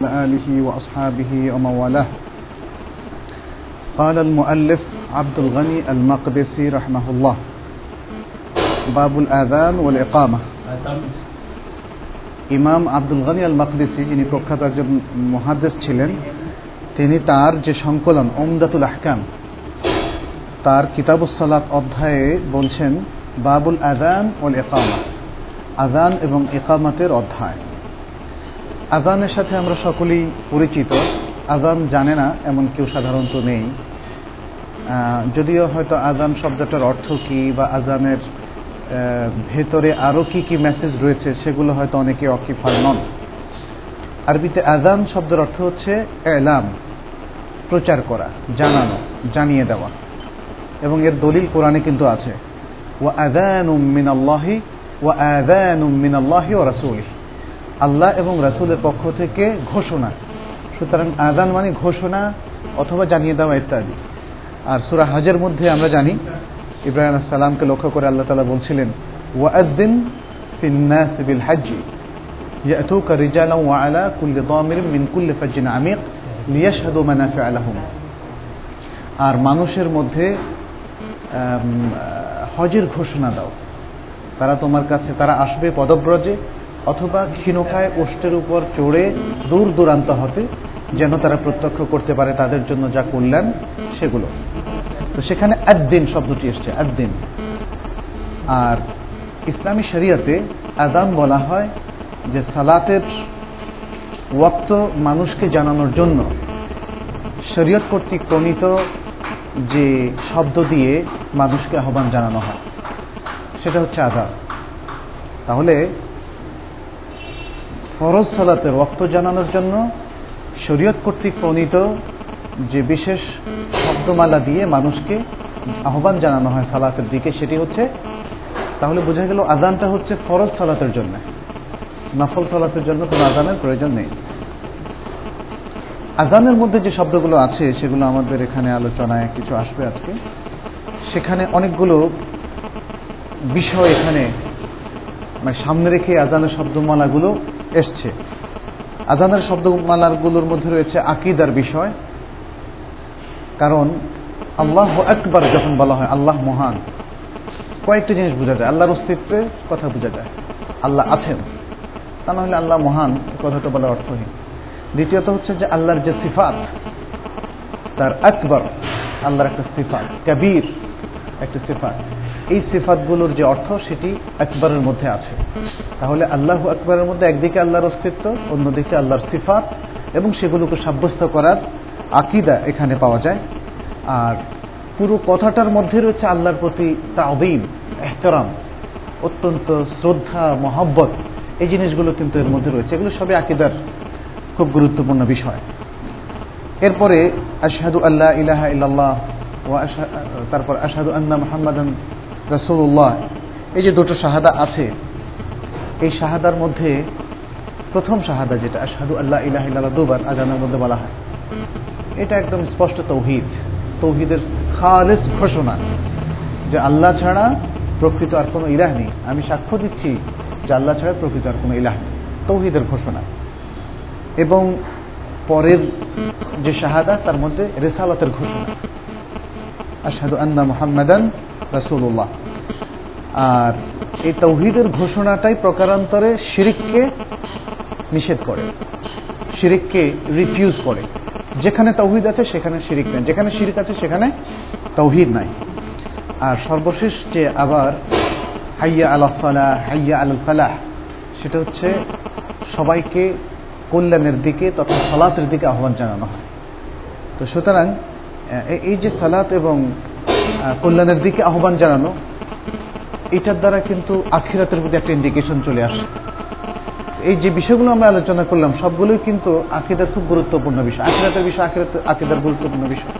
آله وأصحابه ومن والاه قال المؤلف عبد الغني المقدسي رحمه الله باب الآذان والإقامة ইমাম আব্দুল গনি আল মাকদিসি যিনি প্রখ্যাত একজন মহাদেশ ছিলেন তিনি তার যে সংকলন ওমদাতুল আহকাম তার কিতাবুসালাত অধ্যায়ে বলছেন বাবুল আজান ওল একামা আজান এবং একামাতের অধ্যায় আজানের সাথে আমরা সকলেই পরিচিত। আজান জানে না, এমন কেউ সাধারণত নেই। যদিও হয়তো আজান শব্দটার অর্থ কি বা আজানের ভেতরে আরও কি কি মেসেজ রয়েছে, সেগুলো হয়তো অনেকে অকিফার নন। আরবিতে আজান শব্দের অর্থ হচ্ছে এলাম, প্রচার করা, জানানো, জানিয়ে দেওয়া। এবং এর দলিল কোরআনে কিন্তু আছে। ও আদান উম্মিন আল্লাহি ও আদান উম্মিন আল্লাহি ও রাসুলি আল্লাহ এবং রাসুলের পক্ষ থেকে ঘোষণা সুতরাং আজান মানে ঘোষণা অথবা জানিয়ে দেওয়া ইত্যাদি আর সুরা হাজের মধ্যে আমরা জানি ইব্রাহিম সালামকে লক্ষ্য করে আল্লাহ তালা বলছিলেন ওয়াদ্দিন ফিন্নাস বিল হাজ্জি يأتوك رجالا وعلى كل ضامر من كل فج عميق ليشهدوا منافع لهم আর মানুষের মধ্যে হজের ঘোষণা দাও তারা তোমার কাছে তারা আসবে পদব্রজে অথবা ক্ষীণকায় ওষ্টের উপর চড়ে দূর দূরান্ত হতে যেন তারা প্রত্যক্ষ করতে পারে তাদের জন্য যা করলেন সেগুলো। তো সেখানে একদিন শব্দটি এসছে একদিন আর ইসলামী শরিয়াতে আদান বলা হয় যে সালাতের ওয়াক্ত মানুষকে জানানোর জন্য শরীয়ত কর্তৃক প্রণীত যে শব্দ দিয়ে মানুষকে আহ্বান জানানো হয়, সেটা হচ্ছে আদান। তাহলে ফরজ সালাতের রক্ত জানানোর জন্য শরীয়ত কর্তৃক প্রণীত যে বিশেষ শব্দমালা দিয়ে মানুষকে আহ্বান জানানো হয় সালাতের দিকে সেটি হচ্ছে, তাহলে বোঝা গেল আজানটা হচ্ছে ফরজ সালাতের জন্য। নফল সালাতের জন্য কোনো আজানের প্রয়োজন নেই। আজানের মধ্যে যে শব্দগুলো আছে, সেগুলো আমাদের এখানে আলোচনায় কিছু আসবে আজকে। সেখানে অনেকগুলো বিষয় এখানে মানে সামনে রেখে আজানের শব্দমালাগুলো এসছে। আজানের শব্দমালাগুলোর মধ্যে রয়েছে আকিদার বিষয়। কারণ আল্লাহ একবার যখন বলা হয়, আল্লাহ মহান, কয়েকটি জিনিস বোঝা যায়। আল্লাহর অস্তিত্বে কথা বোঝা যায়। আল্লাহ আছেন। তা না হলে আল্লাহ মহান কথাটা বলা অর্থহীন দ্বিতীয়ত হচ্ছে যে আল্লাহর যে সিফাত, তার আকবর, আল্লাহর একটা সিফাত। কবির একটা সিফাত। এই সিফাতগুলোর যে অর্থ সেটি আকবরের মধ্যে আছে। তাহলে আল্লাহ আকবরের মধ্যে একদিকে আল্লাহর অস্তিত্ব, অন্যদিকে আল্লাহর সিফাত, এবং সেগুলোকে সাব্যস্ত করার আকিদা এখানে পাওয়া যায়। আর পুরো কথাটার মধ্যে রয়েছে আল্লাহর প্রতি তাবিম এহতরাম, অত্যন্ত শ্রদ্ধা, মহব্বত। এই জিনিসগুলো কিন্তু এর মধ্যে রয়েছে। এগুলো সবই আকিদার খুব গুরুত্বপূর্ণ বিষয়। এরপরে, আশহাদু আল্লাহ ইলাহা ইল্লাল্লাহ তারপর আশহাদু আন্না মোহাম্মদান রসুল্লাহ এই যে দুটো শাহাদা আছে, এই শাহাদার মধ্যে প্রথম শাহাদা যেটা, আশহাদু আল্লাহ ইলাহ ইল্লাল্লাহ দুবার আজানের মধ্যে বলা হয়। এটা একদম স্পষ্ট তৌহিদ, তৌহিদের খালেস ঘোষণা যে আল্লাহ ছাড়া প্রকৃত আর কোনো ইলাহ নেই। আমি সাক্ষ্য দিচ্ছি যে আল্লাহ ছাড়া প্রকৃত আর কোনো ইলাহ নেই। তৌহিদের ঘোষণা। এবং পরের যে শাহাদা, তার মধ্যে রেসালতের ঘোষণা। আশহাদু আন্না মুহাম্মাদান রাসূলুল্লাহ। আর এই তৌহিদের ঘোষণাটাই প্রকারান্তরে শিরিককে নিষেধ করে, শিরিককে রিফিউজ করে। যেখানে তৌহিদ আছে, সেখানে শিরিক নাই। যেখানে শিরিক আছে, সেখানে তৌহিদ নাই। আর সর্বশেষ যে আবার, হাইয়া আল্লাহ সালাহ, হাইয়া আল ফালাহ, সেটা হচ্ছে সবাইকে কল্যাণের দিকে তথা সালাতের দিকে আহ্বান জানানো হয়। তো সুতরাং এই যে সালাত এবং কল্যাণের দিকে আহ্বান জানানো এটার দ্বারা কিন্তু আখিরাতের প্রতি একটা ইন্ডিকেশন চলে আসে। এই যে বিষয়গুলো আমরা আলোচনা করলাম, সবগুলোই কিন্তু আখিরার খুব গুরুত্বপূর্ণ বিষয়। আখিরাতের বিষয়, আখিরাত আকিদার গুরুত্বপূর্ণ বিষয়।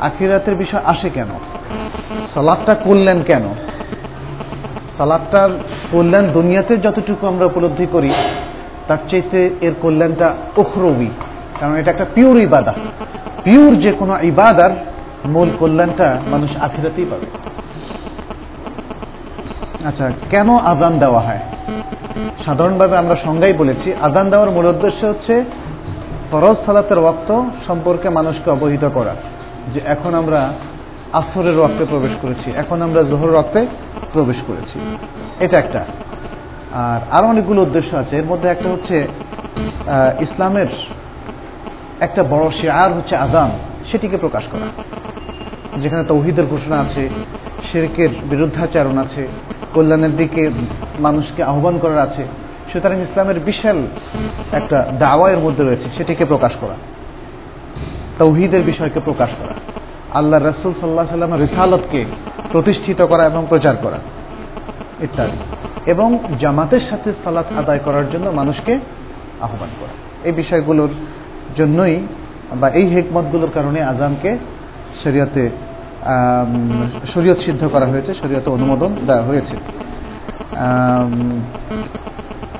আখিরাতের বিষয় আসে কেন? সালাদটা করলেন কেন? সালাদটার কল্যাণ দুনিয়াতে যতটুকু আমরা উপলব্ধি করি, তার চাইতে এর কল্যাণটা উখরবি। কারণ এটা একটা পিওর ইবাদা পিওর যে কোনো ইবাদার মূল কল্যাণটা মানুষ আখিরাতেই পাবে। আচ্ছা কেন আজান দেওয়া হয়? সাধারণভাবে আমরা সংজ্ঞাই বলেছি, আজান দেওয়ার মূল উদ্দেশ্য হচ্ছে ফরজ সালাতের ওয়াক্ত সম্পর্কে মানুষকে অবহিত করা, যে এখন আমরা আসরের রক্তে প্রবেশ করেছি, এখন আমরা জোহর রক্তে প্রবেশ করেছি। এটা একটা। আর আরও অনেকগুলো উদ্দেশ্য আছে। এর মধ্যে একটা হচ্ছে ইসলামের একটা বড় শেয়ার হচ্ছে আজান, সেটিকে প্রকাশ করা। যেখানে তৌহিদের ঘোষণা আছে শেরকের বিরুদ্ধাচারণ আছে, কল্যাণের দিকে মানুষকে আহ্বান করার আছে। সুতরাং ইসলামের বিশাল একটা দাওয়ায়ের মধ্যে রয়েছে, সেটিকে প্রকাশ করা। তৌহিদের বিষয়কে প্রকাশ করা। আল্লাহ রসুল সাল্লাহ সাল্লামের রিসালতকে প্রতিষ্ঠিত করা এবং প্রচার করা। ইত্যাদি। এবং জামাতের সাথে সালাত আদায় করার জন্য মানুষকে আহ্বান করা। এই বিষয়গুলোর জন্যই বা এই হেকমতগুলোর কারণে আজানকে শরীয়তে শরীয়ত সিদ্ধ করা হয়েছে শরীয়তে অনুমোদন দেওয়া হয়েছে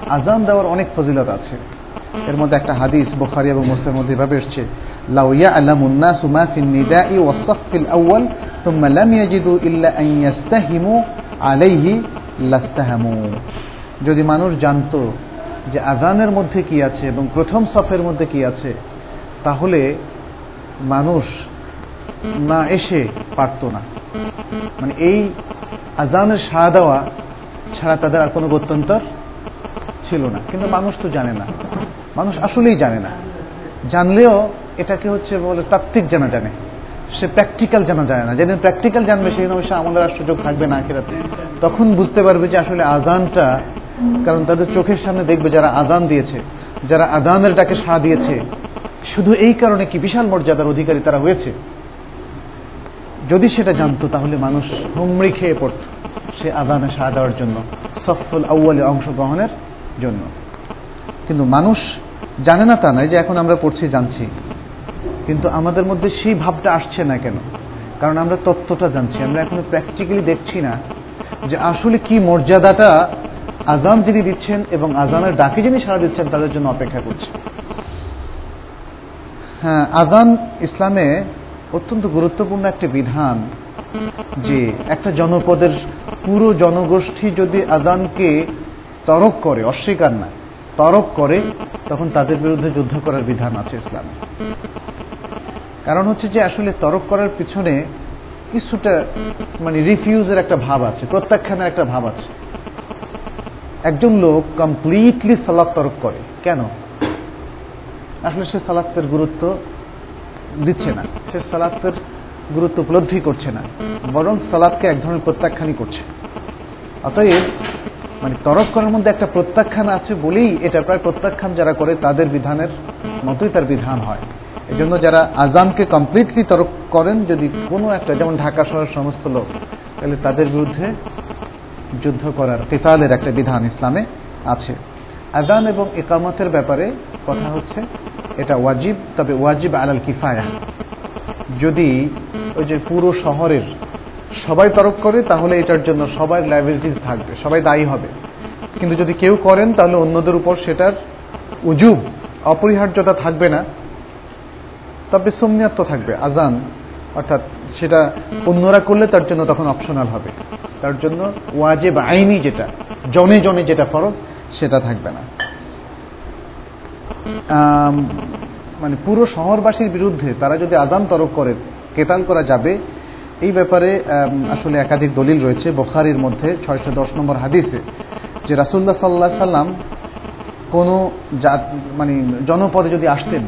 আজান দেওয়ার অনেক ফজিলত আছে এর মধ্যে একটা হাদিস বুখারী এবং মুসলিমের মধ্যে এভাবে এসেছে লাউ ইয়ালামু الناس ما في النداء والصف الأول ثم لم يجدوا إلا أن يستهموا عليه لاستهموا যদি মানুষ জানতো যে আজানের মধ্যে কি আছে এবং প্রথম সফের মধ্যে কি আছে তাহলে মানুষ না এসে পারত না। মানে এই আজানের সাড়া দেওয়া ছাড়া তাদের আর কোনো গত্যন্তর ছিল না। কিন্তু মানুষ তো জানে না। মানুষ আসলেই জানে না। জানলেও এটাকে হচ্ছে বলে তাত্ত্বিক জানা জানে। সে প্র্যাকটিক্যাল জানা যায় না। যেদিন প্র্যাকটিক্যাল জানবে সেই অবশ্যই আমাদের আর সুযোগ থাকবে না আখেরাতে। তখন বুঝতে পারবে যে আসলে আজানটা কারণ তাদের চোখের সামনে দেখবে যারা আজান দিয়েছে, যারা আজানের ডাকে সাড়া দিয়েছে। শুধু এই কারণে কি বিশাল মর্যাদার অধিকারী তারা হয়েছে? যদি সেটা জানতো, তাহলে মানুষ হুমড়ি খেয়ে পড়ত। সে আজানে সাড়া দেওয়ার জন্য সফল আউ্বালে অংশগ্রহণের জন্য। কিন্তু মানুষ জানে না তা নয় যে এখন আমরা পড়ছি, জানছি। কিন্তু আমাদের মধ্যে সেই ভাবটা আসছে না কেন? কারণ আমরা তত্ত্বটা জানছি, আমরা এখন প্র্যাকটিক্যালি দেখছি না যে আসলে কি মর্যাদাটা আজান যিনি দিচ্ছেন এবং আজানের ডাকে যিনি সাড়া দিচ্ছেন, তাদের জন্য অপেক্ষা করছে। হ্যাঁ আজান ইসলামে অত্যন্ত গুরুত্বপূর্ণ একটা বিধান যে একটা জনপদের পুরো জনগোষ্ঠী যদি আজানকে তরক করে, অস্বীকার না, তরক করে, তখন তাদের বিরুদ্ধে যুদ্ধ করার বিধান আছে ইসলামে। কারণ হচ্ছে যে আসলে তরক করার পিছনে কিছুটা মানে রিফিউজের একটা ভাব আছে, প্রত্যাখ্যানের একটা ভাব আছে। একজন লোক কমপ্লিটলি সালাদ তরক করে। কেন? আসলে সে সালাতের গুরুত্ব দিচ্ছে না। সে সালাতের গুরুত্ব উপলব্ধি করছে না। বরং সালাদকে এক ধরনের প্রত্যাখ্যানই করছে। অতএব মানে তরক করার মধ্যে একটা প্রত্যাখ্যান আছে বলেই এটা প্রায় প্রত্যাখ্যান যারা করে তাদের বিধানের মতোই তার বিধান হয়। এই জন্য যারা আজানকে কমপ্লিটলি তরক করেন, যদি কোনো একটা, যেমন ঢাকা শহরের সমস্ত লোক, তাহলে তাদের বিরুদ্ধে যুদ্ধ করার কেতালের একটা বিধান ইসলামে আছে। আজান এবং একামতের ব্যাপারে কথা হচ্ছে, এটা ওয়াজিব, তবে ওয়াজিব আলাল কিফায়া। যদি ওই যে পুরো শহরের সবাই তরক করে, তাহলে এটার জন্য সবার লাইবিলিটিস থাকবে, সবাই দায়ী হবে। কিন্তু যদি কেউ করেন, তাহলে অন্যদের উপর সেটার উজুব, অপরিহার্যতা থাকবে না। তবে সৌম্যাত্ম থাকবে আজান অর্থাৎ সেটা অন্যরা করলে তার জন্য তখন অপশনাল হবে। তার জন্য ওয়াজেব আইনি যেটা, জনে জনে যেটা ফরজ সেটা থাকবে না। মানে পুরো শহরবাসীর বিরুদ্ধে তারা যদি আজান তরক করে, কেতাল করা যাবে? এই ব্যাপারে আসলে একাধিক দলিল রয়েছে বখারির মধ্যে, ছয়শো দশ নম্বর হাদিসে, যে রাসুল্লাহ সাল্লাহ সাল্লাম কোনো মানে জনপদে যদি আসতেন,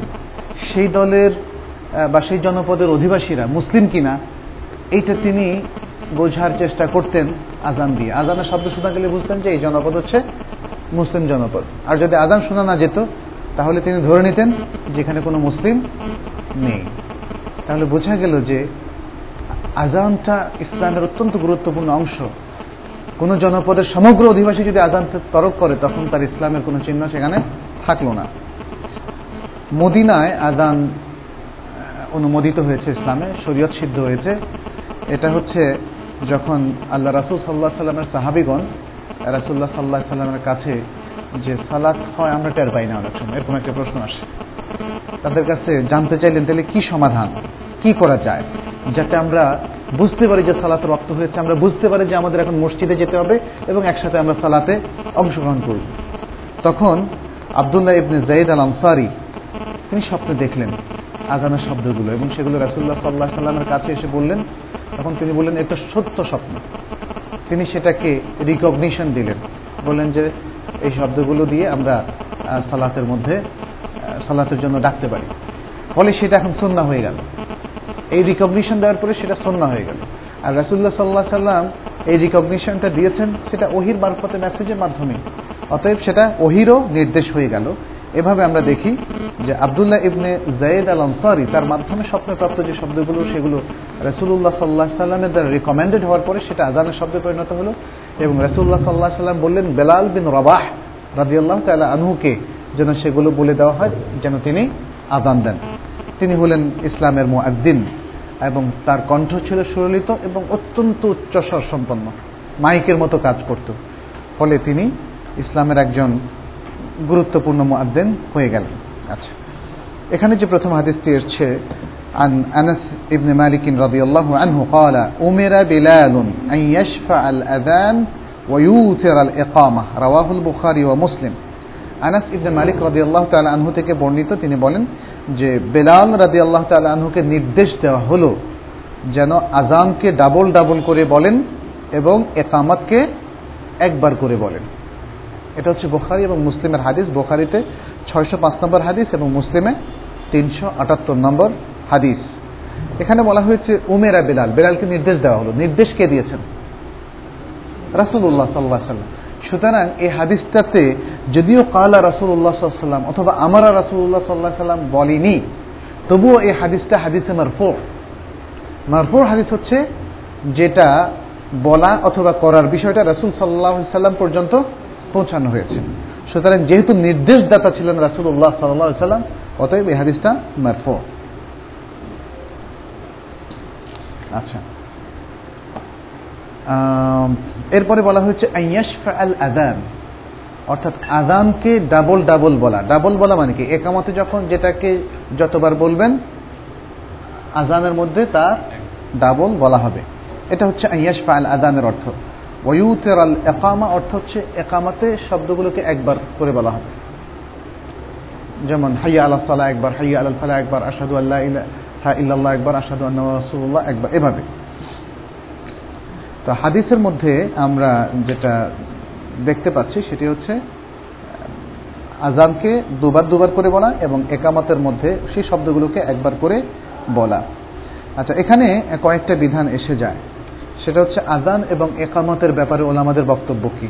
সেই দলের বা সেই জনপদের অধিবাসীরা মুসলিম কিনা, এইটা তিনি বোঝার চেষ্টা করতেন আজান দিয়ে। আজানের শব্দ শোনা গেলে বুঝতেন যে এই জনপদ হচ্ছে মুসলিম জনপদ। আর যদি আজান শোনা না যেত, তাহলে তিনি ধরে নিতেন যেখানে কোনো মুসলিম নেই। তাহলে বোঝা গেল যে আজানটা ইসলামের অত্যন্ত গুরুত্বপূর্ণ অংশ। কোন জনপদের সমগ্র অধিবাসী যদি আজান তরক করে, তখন তার ইসলামের কোনো চিহ্ন সেখানে থাকল না। মদিনায় আজান অনুমোদিত হয়েছে ইসলামে, শরীয়ত সিদ্ধ হয়েছে। এটা হচ্ছে যখন আল্লাহ রাসুল সাল্লাহ সাল্লামের সাহাবিগণ রাসুল্লাহ সাল্লাহ সাল্লামের কাছে যে সালাত হয়, আমরা টের পাই না অনেক সময়। এরকম একটা প্রশ্ন আসে। তাদের কাছে জানতে চাইলেন, তাহলে কি সমাধান? কি করা যায়? যাতে আমরা বুঝতে পারি যে সালাতে রক্ত হয়েছে, আমরা বুঝতে পারি যে আমাদের এখন মসজিদে যেতে হবে এবং একসাথে আমরা সালাতে অংশগ্রহণ করব। তখন আবদুল্লাহ ইবনে জাইদ আল আনসারি তিনি স্বপ্নে দেখলেন আজানের শব্দগুলো এবং সেগুলো রাসুল্লাহ সাল্লাহ সাল্লামের কাছে এসে বললেন। তখন তিনি বললেন, এটা সত্য স্বপ্ন। তিনি সেটাকে রিকগনিশন দিলেন। বললেন যে, এই শব্দগুলো দিয়ে আমরা সালাতের মধ্যে সালাতের জন্য ডাকতে পারি। ফলে সেটা এখন সন্না হয়ে গেল। এই রিকগনিশন দেওয়ার পরে সেটা সন্না হয়ে গেল। আর রাসুল্লাহ সাল্লাহ সাল্লাম এই রিকগনিশনটা দিয়েছেন, সেটা ওহির মারফতে মেসেজের মাধ্যমে। অতএব সেটা ওহিরও নির্দেশ হয়ে গেল। এভাবে আমরা দেখি যে আবদুল্লাহ ইবনে জায়েদ আল আনসারি তার মাধ্যমে স্বপ্নপ্রাপ্ত যে শব্দগুলো, সেগুলো রসুল্লাহ সাল্লাহ সাল্লামের দ্বারা রিকমেন্ডেড হওয়ার পরে সেটা আজানের শব্দে পরিণত হলো এবং রসুল্লাহ সাল্লাহ সাল্লাম বললেন, বেলাল বিন রবাহ রাজিউল্লাহ তাল্লাহ আনহুকে যেন সেগুলো বলে দেওয়া হয়, যেন তিনি আজান দেন। তিনি হলেন ইসলামের মুআদ্দিন এবং তার কণ্ঠ ছিল সুরলিত এবং অত্যন্ত উচ্চস্বর সম্পন্ন। মাইকের মতো কাজ করত। ফলে তিনি ইসলামের একজন গুরুত্বপূর্ণ মুআদ্দিন হয়ে গেলেন আচ্ছা এখানে যে প্রথম হাদিসটি এসছে عن أنس بن مالك رضي الله عنه قال أمر بلال أن يشفع الأذان ويوتر الإقامة رواه البخاري ومسلم আনাস ইবনে মালিক রাদি আল্লাহ তালা আনহু থেকে বর্ণিত তিনি বলেন যে বেলাল রাদি আল্লাহ তালা আনহুকে নির্দেশ দেওয়া হলো যেন আজানকে ডাবল ডাবল করে বলেন এবং একামতকে একবার করে বলেন এটা হচ্ছে বোখারি এবং মুসলিমের হাদিস। বোখারিতে ছয়শো পাঁচ নম্বর হাদিস এবং মুসলিমে তিনশো আটাত্তর নম্বর হাদিস। এখানে বলা হয়েছে, উমেরা বেলাল। বেলালকে নির্দেশ দেওয়া হলো। নির্দেশ কে দিয়েছেন? রাসুল্লাহ সাল্লাহ সাল্লাম। সুতরাং এই হাদিসটাতে যদিও কালা রাসুল্লাহ সাল্লাম অথবা আমারা রাসুল্লাহ সাল্লাহ সাল্লাম বলিনি, তবুও এই হাদিসটা হাদিসে মারফোর মারফোর হাদিস হচ্ছে যেটা বলা অথবা করার বিষয়টা রাসুল সাল্লাহ সাল্লাম পর্যন্ত পৌঁছানো হয়েছে। সুতরাং যেহেতু নির্দেশদাতা ছিলেন রাসুল্লাহ সাল্লাহ সাল্লাম, অতএব এই হাদিসটা মারফো। আচ্ছা। এরপরে বলা হয়েছে আল আদান অর্থাৎ আদানকে ডাবল ডাবল বলা। ডাবল বলা মানে কি? একামতে যখন যেটাকে যতবার বলবেন আজানের মধ্যে তার ডাবল বলা হবে। এটা হচ্ছে আইয়াশফা আল আদানের অর্থ। ওয়ুতের আল একামা অর্থ হচ্ছে একামাতে শব্দগুলোকে একবার করে বলা হবে। যেমন, হাইয়া আল্লাহ সাল্লাহ একবার, হাইয়া আল্লাহ ফালা একবার আসাদু আল্লাহ ইল্লাল্লাহ একবার আসাদু আল্লাহ একবার, এভাবে। তো হাদিসের মধ্যে আমরা যেটা দেখতে পাচ্ছি সেটি হচ্ছে আজানকে দুবার দুবার করে বলা এবং একামতের মধ্যে সেই শব্দগুলোকে একবার করে বলা। আচ্ছা এখানে কয়েকটা বিধান এসে যায়। সেটা হচ্ছে আজান এবং একামতের ব্যাপারে ওলামাদের বক্তব্য কি?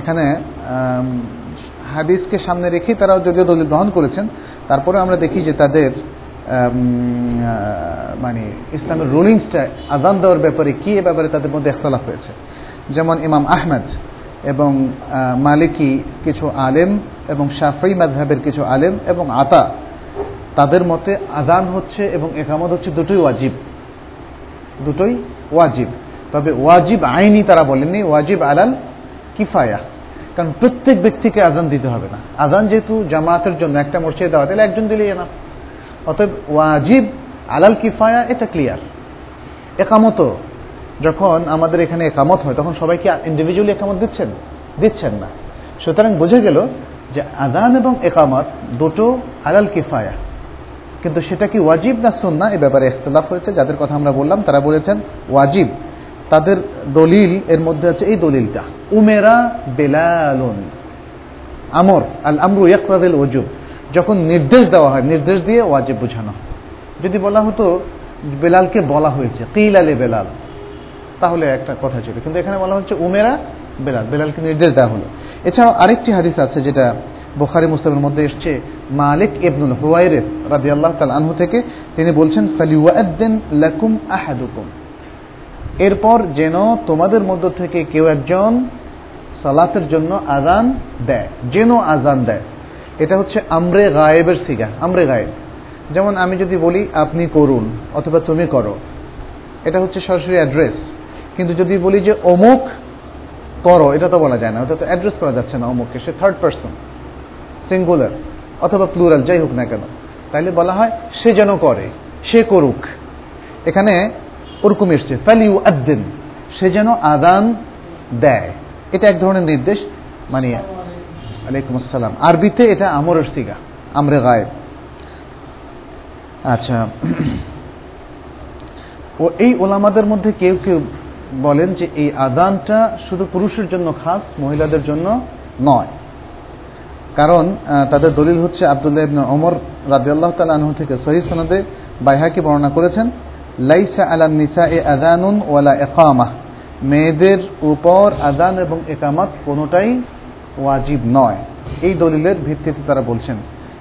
এখানে হাদিসকে সামনে রেখেই তারা যদিও দলিল গ্রহণ করেছেন তারপরে আমরা দেখি যে তাদের মানে ইসলামের রুলিংসটা আজান দেওয়ার ব্যাপারে কি, এ ব্যাপারে তাদের মধ্যে একতলাফ হয়েছে যেমন ইমাম আহমেদ এবং মালিকি কিছু আলেম এবং শাফি মাযহাবের কিছু আলেম এবং আতা, তাদের মতে আজান হচ্ছে এবং একামত হচ্ছে দুটোই ওয়াজিব। দুটোই ওয়াজিব। তবে ওয়াজিব আইনি তারা বলেননি, ওয়াজিব আলাল কিফায়া। কারণ প্রত্যেক ব্যক্তিকে আজান দিতে হবে না। আজান যেহেতু জামাতের জন্য, একটা মসজিদে দেওয়া তাহলে একজন দিলেই না অতএব ওয়াজিব আলাল কিফায়া, এটা ক্লিয়ার। একামত, যখন আমাদের এখানে একামত হয়, তখন সবাইকে ইন্ডিভিজুয়ালি একামত দিচ্ছেন? দিচ্ছেন না। সুতরাং বোঝা গেল যে আজান এবং একামত দুটো আলাল কিফায়া। কিন্তু সেটা কি ওয়াজিব না সুন্না এ ব্যাপারে ইখতলাফ হয়েছে, যাদের কথা আমরা বললাম, তারা বলেছেন ওয়াজিব। তাদের দলিল, এর মধ্যে আছে এই দলিলটা। উমেরা বেলালুন। আমর আল আমরু ইয়াকরাদিল ওজুব যখন নির্দেশ দেওয়া হয়, নির্দেশ দিয়ে ওয়াজিব বোঝানো যদি বলা হতো, বেলালকে বলা হয়েছে, কিল আলে বেলাল। তাহলে একটা কথা ছিল। কিন্তু এখানে বলা হচ্ছে উমেরা বেলাল, বেলালকে নির্দেশ দেওয়া হলো। এছাড়াও আরেকটি হাদিস আছে যেটা বোখারি মুসলিমের মধ্যে এসছে মালিক ইবনুল হুয়াইরে রাদি আল্লাহ তাল আনহু থেকে। তিনি বলছেন ফালিউদ্দিন লাকুম আহাদুকুম। এরপর যেন তোমাদের মধ্য থেকে কেউ একজন সালাতের জন্য আজান দেয়, যেন আজান দেয়। এটা হচ্ছে আমরে গায়েবের সিগা, আমরে গায়েব। যেমন আমি যদি বলি, আপনি করুন অথবা তুমি করো। এটা হচ্ছে সরাসরি অ্যাড্রেস। কিন্তু যদি বলি যে, অমুক করো, এটা তো বলা যায় না, অর্থাৎ অ্যাড্রেস করা যাচ্ছে না অমুককে, সে থার্ড পার্সন সিঙ্গুলার অথবা প্লুরাল যাই হোক না কেন। তাইলে বলা হয়, সে যেন করে, সে করুক। এখানে ওরকম এসছে ফ্যালিউ আদ্দিন, সে যেন আদান দেয়। এটা এক ধরনের নির্দেশ মানে আলাইকুম আসসালাম। আরবিতে এটা আমরের সিগা, আমরে গায়েব। আচ্ছা ও এই ওলামাদের মধ্যে কেউ কেউ বলেন যে এই আদানটা শুধু পুরুষের জন্য খাস, মহিলাদের জন্য নয়। কারণ তাদের দলিল হচ্ছে আবদুল্লাহ ইবনে ওমর রাদিয়াল্লাহু তাআলা আনহু থেকে সহিহ সনদে বাইহাকি বর্ণনা করেছেন, লাইসা আলান নিসা এ আদানুন ওয়ালা ইকামাহ। মেয়েদের উপর আদান এবং একামাত কোনোটাই ওয়াজিব নয়। এই দলিলের ভিত্তিতে তারা বলছেন।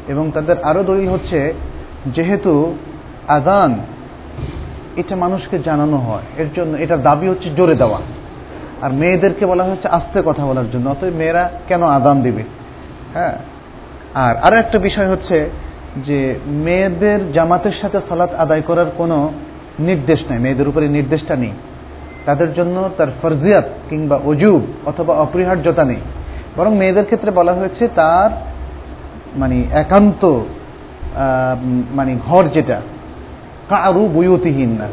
এবং তাদের আরও দলিল হচ্ছে, যেহেতু আদান এটা মানুষকে জানানো হয়, এর জন্য এটা দাবি হচ্ছে জোরে দেওয়া। আর মেয়েদেরকে বলা হচ্ছে আস্তে কথা বলার জন্য, অতএব মেয়েরা কেন আদান দিবে? হ্যাঁ। আর আরও একটা বিষয় হচ্ছে যে মেয়েদের জামাতের সাথে সালাত আদায় করার কোনো নির্দেশ নেই, মেয়েদের উপরে নির্দেশটা নেই। তাদের জন্য তার ফরজিয়াত কিংবা অজুব অথবা অপরিহার্যতা নেই। বরং মেয়েদের ক্ষেত্রে বলা হয়েছে তার মানে একান্ত মানে ঘর যেটা, কারু বইয়তিহীন না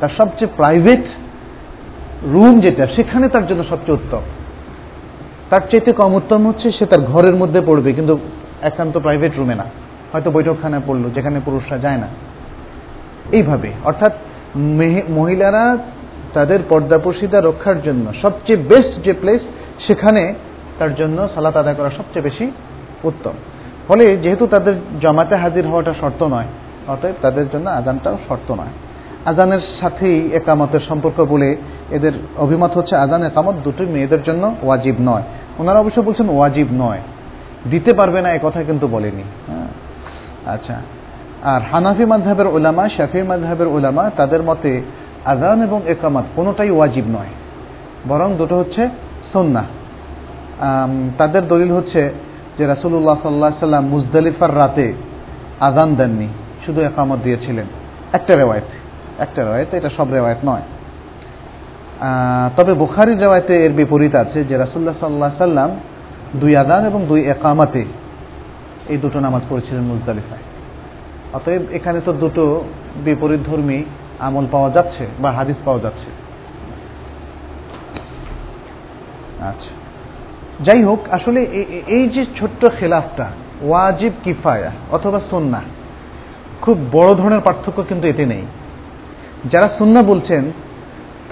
তার সবচেয়ে প্রাইভেট রুম যেটা, সেখানে তার জন্য সবচেয়ে উত্তম। তার চাইতে কম উত্তম হচ্ছে সে তার ঘরের মধ্যে পড়বে, কিন্তু একান্ত প্রাইভেট রুমে না। হয়তো বৈঠকখানায় পড়ল, যেখানে পুরুষরা যায় না। এইভাবে, অর্থাৎ মহিলারা তাদের পর্দাপর্শিতা রক্ষার জন্য সবচেয়ে বেস্ট যে প্লেস সেখানে তার জন্য সালাত আদায় করা সবচেয়ে বেশি উত্তম। ফলে যেহেতু তাদের জমাতে হাজির হওয়াটা শর্ত নয়, অতএব তাদের জন্য আজানটাও শর্ত নয়। আজানের সাথেই একামতের সম্পর্ক বলে এদের অভিমত হচ্ছে আজান একামত দুটোই মেয়েদের জন্য ওয়াজিব নয়। ওনারা অবশ্য বলছেন ওয়াজিব নয়। দিতে পারবে না কথা কিন্তু বলেনি। হ্যাঁ। আচ্ছা। আর হানাফি মাধাবের ওলামা শাফি মাধাবের ওলামা তাদের মতে আজান এবং একামাত কোনোটাই ওয়াজিব নয়। বরং দুটো হচ্ছে সন্না তাদের দলিল হচ্ছে যে রাসুল্লাহ সাল্লাহ সাল্লাম মুজদালিফার রাতে আজান দেননি, শুধু একামত দিয়েছিলেন। একটা রেওয়ায়ত। একটা রেওয়ায়ত, এটা সব রেওয়ায়ত নয়। তবে বুখারির রেওয়ায়তে এর বিপরীত আছে যে রাসুল্লাহ সাল্লাহ সাল্লাম দুই আদান এবং দুই একামাতে এই দুটো নামাজ পড়েছিলেন মুজদালিফায়। অতএব এখানে তো দুটো বিপরীত ধর্মী আমল পাওয়া যাচ্ছে বা হাদিস পাওয়া যাচ্ছে। আচ্ছা। যাই হোক, আসলে এই যে ছোট্ট খেলাফটা, ওয়াজিব কিফায়া অথবা সন্না খুব বড় ধরনের পার্থক্য কিন্তু এতে নেই। যারা সন্না বলছেন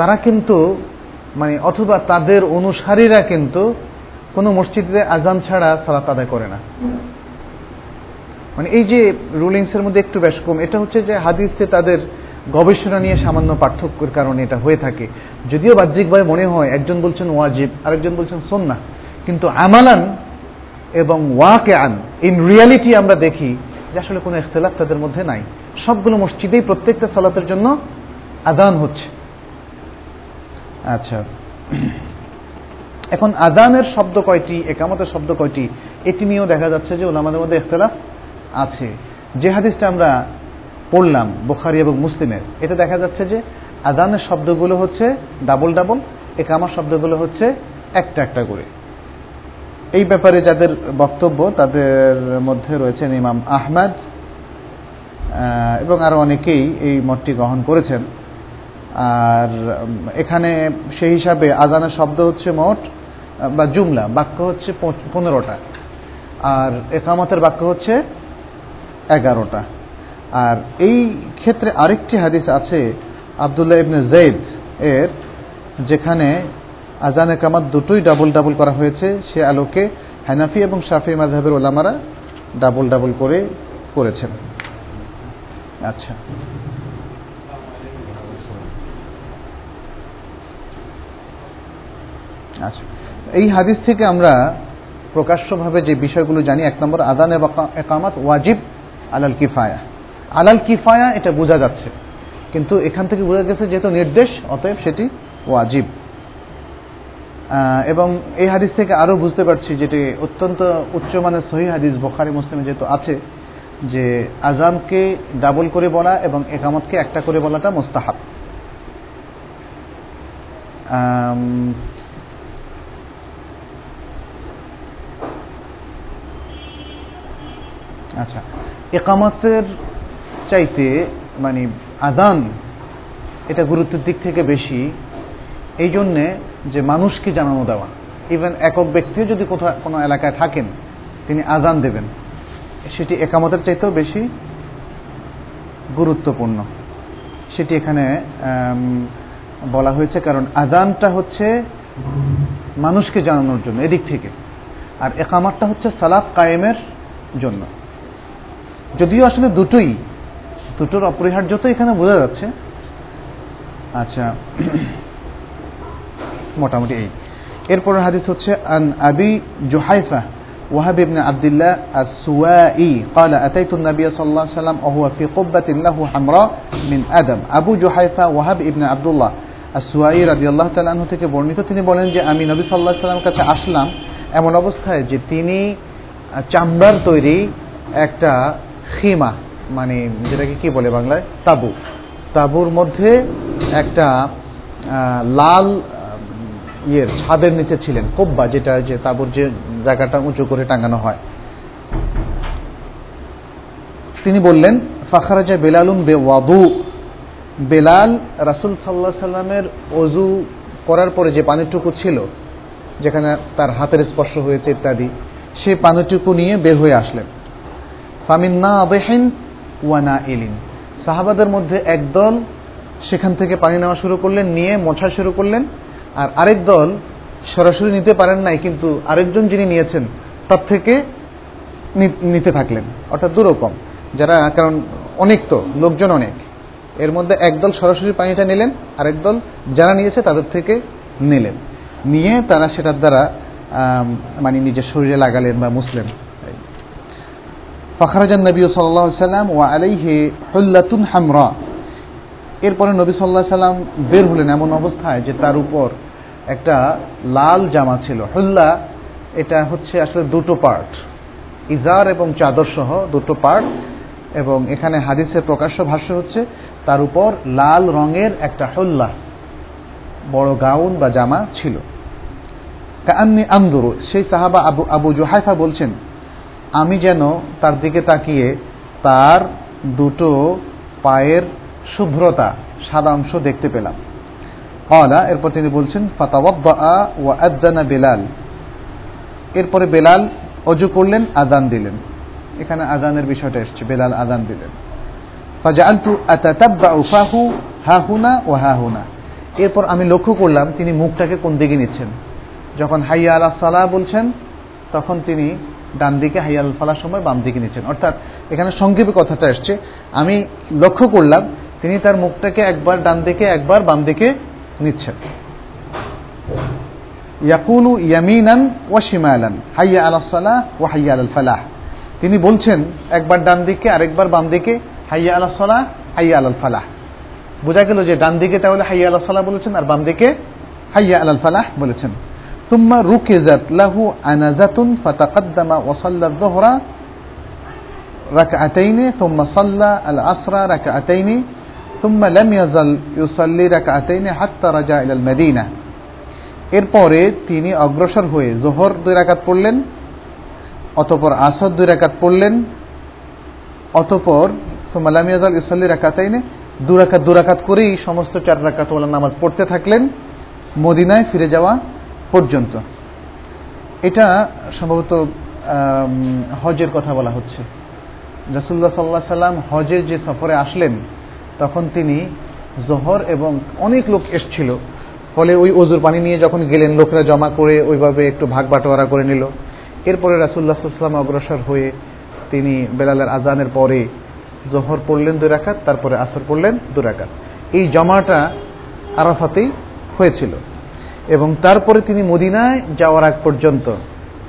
তারা কিন্তু মানে অথবা তাদের অনুসারীরা কিন্তু কোনো মসজিদে আজান ছাড়া সালাত আদায় করে না। মানে এই যে রুলিংসের মধ্যে একটু বেশ কম, এটা হচ্ছে যে হাদিসে তাদের গবেষণা নিয়ে সামান্য পার্থক্যের কারণে এটা হয়ে থাকে। যদিও বাহ্যিকভাবে মনে হয় একজন বলছেন ওয়াজিব, আরেকজন বলছেন সন্না কিন্তু আমালান এবং ওয়াকে আন ইন রিয়ালিটি আমরা দেখি যে আসলে কোনো ইখতলাফ তাদের মধ্যে নাই। সবগুলো মসজিদেই প্রত্যেকটা সালাতের জন্য আদান হচ্ছে। আচ্ছা। এখন আদানের শব্দ কয়টি একামতের শব্দ কয়টি, এটি নিয়েও দেখা যাচ্ছে যে ওলামাদের মধ্যে ইখতলাফ আছে। যে হাদিসটা আমরা পড়লাম, বোখারি এবং মুসলিমের, এটা দেখা যাচ্ছে যে আদানের শব্দগুলো হচ্ছে ডাবল ডাবল একামার শব্দগুলো হচ্ছে একটা একটা করে। এই ব্যাপারে যাদের বক্তব্য, তাদের মধ্যে রয়েছেন ইমাম আহমেদ এবং আরও অনেকেই এই মতটি গ্রহণ করেছেন। আর এখানে সেই হিসাবে আজানের শব্দ হচ্ছে মোট বা জুমলা, বাক্য হচ্ছে পনেরোটা। আর একামতের বাক্য হচ্ছে এগারোটা। আর এই ক্ষেত্রে আরেকটি হাদিস আছে আবদুল্লাহ ইবনে জৈদ এর, যেখানে আজান একামাত দুটোই ডাবল ডাবল করা হয়েছে। সে আলোকে হানাফি এবং শাফি মাঝহের ওলামারা ডাবল ডাবল করে করেছেন। আচ্ছা আচ্ছা এই হাদিস থেকে আমরা প্রকাশ্যভাবে যে বিষয়গুলো জানি, এক নম্বর আদান একামাত ওয়াজিব আলাল কিফায়া। আলাল কিফায়া, এটা বোঝা যাচ্ছে। কিন্তু এখান থেকে বোঝা গেছে যেহেতু নির্দেশ, অতএব সেটি ওয়াজিব। এবং এই হাদিস থেকে আরও বুঝতে পারছি যেটি অত্যন্ত উচ্চমানের সহি হাদিস, বোখারি, মুসলিমে যেহেতু আছে, যে আজামকে ডাবল করে বলা এবং একামতকে একটা করে বলাটা মোস্তাহাব। আচ্ছা একামতের চাইতে মানে আদান এটা গুরুত্বের দিক থেকে বেশি এই জন্যে যে মানুষকে জানানো দেওয়া। ইভেন একক ব্যক্তিও যদি কোথাও কোনো এলাকায় থাকেন, তিনি আজান দেবেন। সেটি একামতের চাইতেও বেশি গুরুত্বপূর্ণ। সেটি এখানে বলা হয়েছে কারণ আজানটা হচ্ছে মানুষকে জানানোর জন্য, এদিক থেকে। আর একামাতটা হচ্ছে সালাফ কায়েমের জন্য। যদিও আসলে দুটোই দুটোর অপরিহার্যতা এখানে বোঝা যাচ্ছে আচ্ছা মোটামুটি এই এরপরের হাদিস হচ্ছে আন আবি জুহাইফা وهب بن عبد الله السوائي قال أتيت النبي صلى الله عليه وسلم وهو في قبة له حمراء من أدم أبو جحيفة وهب ابن عبد الله السوائي رضي الله تعالى عنه থেকে বর্ণিত তিনি বলেন যে আমি নবী সাল্লাহ সাল্লামের কাছে আসলাম এমন অবস্থায় যে তিনি চামড়ার তৈরি একটা খিমা মানে যেটাকে কি বলে বাংলায়? তাবু। তাবুর মধ্যে একটা লাল ইয়ের ছাদের নিচে ছিলেন, কোব্বা, যেটা যে তাবুর যে জায়গাটা উঁচু করে টাঙানো হয়। তিনি বললেন, ফাখারাজা বেলালুন বে ওয়াদু বেলাল রাসুল সাল্লাহ সাল্লামের অজু করার পরে যে পানিটুকু ছিল, যেখানে তার হাতের স্পর্শ হয়েছে ইত্যাদি সেই পানিটুকু নিয়ে বের হয়ে আসলেন। ওয়ানা এলিন সাহাবাদের মধ্যে একদল সেখান থেকে পানি নেওয়া শুরু করলেন, নিয়ে মোছা শুরু করলেন, আর আরেক দল সরাসরি নিতে পারেন নাই, কিন্তু আরেকজন যিনি নিয়েছেন, তার থেকে নিতে থাকলেন। অর্থাৎ দুরকম। যারা, কারণ অনেক তো, লোকজন অনেক। এর মধ্যে একদল সরাসরি পানিটা নিলেন, আরেক দল যারা নিয়েছে তাদের থেকে নিলেন। নিয়ে তারা সেটার দ্বারা মানে নিজের শরীরে লাগালেন বা মুসলেন ফখরাজান নবী সাল্লাহ সাল্লাম ও আলাইহে হল্লাতুন হামরা এরপরে নবী সাল্লাহ সাল্লাম বের হলেন এমন অবস্থায় যে তার উপর একটা লাল জামা ছিল। হল্লা এটা হচ্ছে আসলে দুটো পার্ট ইজার এবং চাদর সহ দুটো পার্ট এবং এখানে হাদিসের প্রকাশ্য ভাষ্য হচ্ছে তার উপর লাল রঙের একটা হল্লা, বড় গাউন বা জামা ছিল। কান্নি আন্দুরু, সেই সাহাবা আবু আবু জোহাইফা বলছেন আমি যেন তার দিকে তাকিয়ে তার দুটো পায়ের শুভ্রতা, সাদা অংশ দেখতে পেলাম। কলা এরপর তিনি বলছেন ফাতাওয়াব্বা ওয়া আদানা বেলাল। এরপরে বেলাল অজু করলেন আদান দিলেন। এখানে আদানের বিষয়টা এসছে, বেলাল আদান দিলেন। এরপর আমি লক্ষ্য করলাম, তিনি মুখটাকে কোন দিকে নিচ্ছেন। যখন হাইয়া আলা সালাহ বলছেন, তখন তিনি ডান দিকে হাইয়া আল ফালার সময় বাম দিকে নিচ্ছেন অর্থাৎ এখানে সংক্ষেপে কথাটা এসছে আমি লক্ষ্য করলাম, তিনি তার মুখটাকে একবার ডান দিকে একবার বাম দিকে নিচ্ছেন। ইয়াকুলু ইয়ামিনান ওয়া শিমালান, হাইয়া আলা সালাহ ও হাইয়া আল ফালাহ। তিনি বলছেন, একবার ডান দিকে আরেকবার বাম দিকে হাইয়া আলা সালাহ, হাইয়া আল ফালাহ। বোঝা গেল যে ডান দিকে তাহলে হাইয়া আলা সালাহ বলেছেন আর বাম দিকে হাইয়া আল ফালাহ বলেছেন। ثم ركزت له عنزة فتقدم وصلى الظهر ركعتين ثم صلى العصر ركعتين ثم لم يزل يصلي ركعتين حتى رجع إلى المدينة এরপরে তিনি অগ্রসর হয়ে জোহর দুই রাকাত পড়লেন অতপর আসর দুই রাকাত পড়লেন অতপর সুমালামিয়াজাল ইসল্লি রাকাতাইনে দুরাকাত দুরাকাত করেই সমস্ত চার রাকাত ওলা নামাজ পড়তে থাকলেন মদিনায় ফিরে যাওয়া পর্যন্ত। এটা সম্ভবত হজের কথা বলা হচ্ছে। রসুল্লাহ সাল্লাহ সাল্লাম হজের যে সফরে আসলেন, তখন তিনি জহর এবং অনেক লোক এসছিল। ফলে ওই অজুর পানি নিয়ে যখন গেলেন, লোকরা জমা করে ওইভাবে একটু ভাগ বাটোয়ারা করে নিল। এরপরে রাসুল্লাহ সাল্লাম অগ্রসর হয়ে তিনি বেলালের আজানের পরে জহর পড়লেন দুই রাকাত, তারপরে আসর পড়লেন দু রাকাত। এই জমাটা আরাফাতেই হয়েছিল। এবং তারপরে তিনি মদিনায় যাওয়ার আগ পর্যন্ত,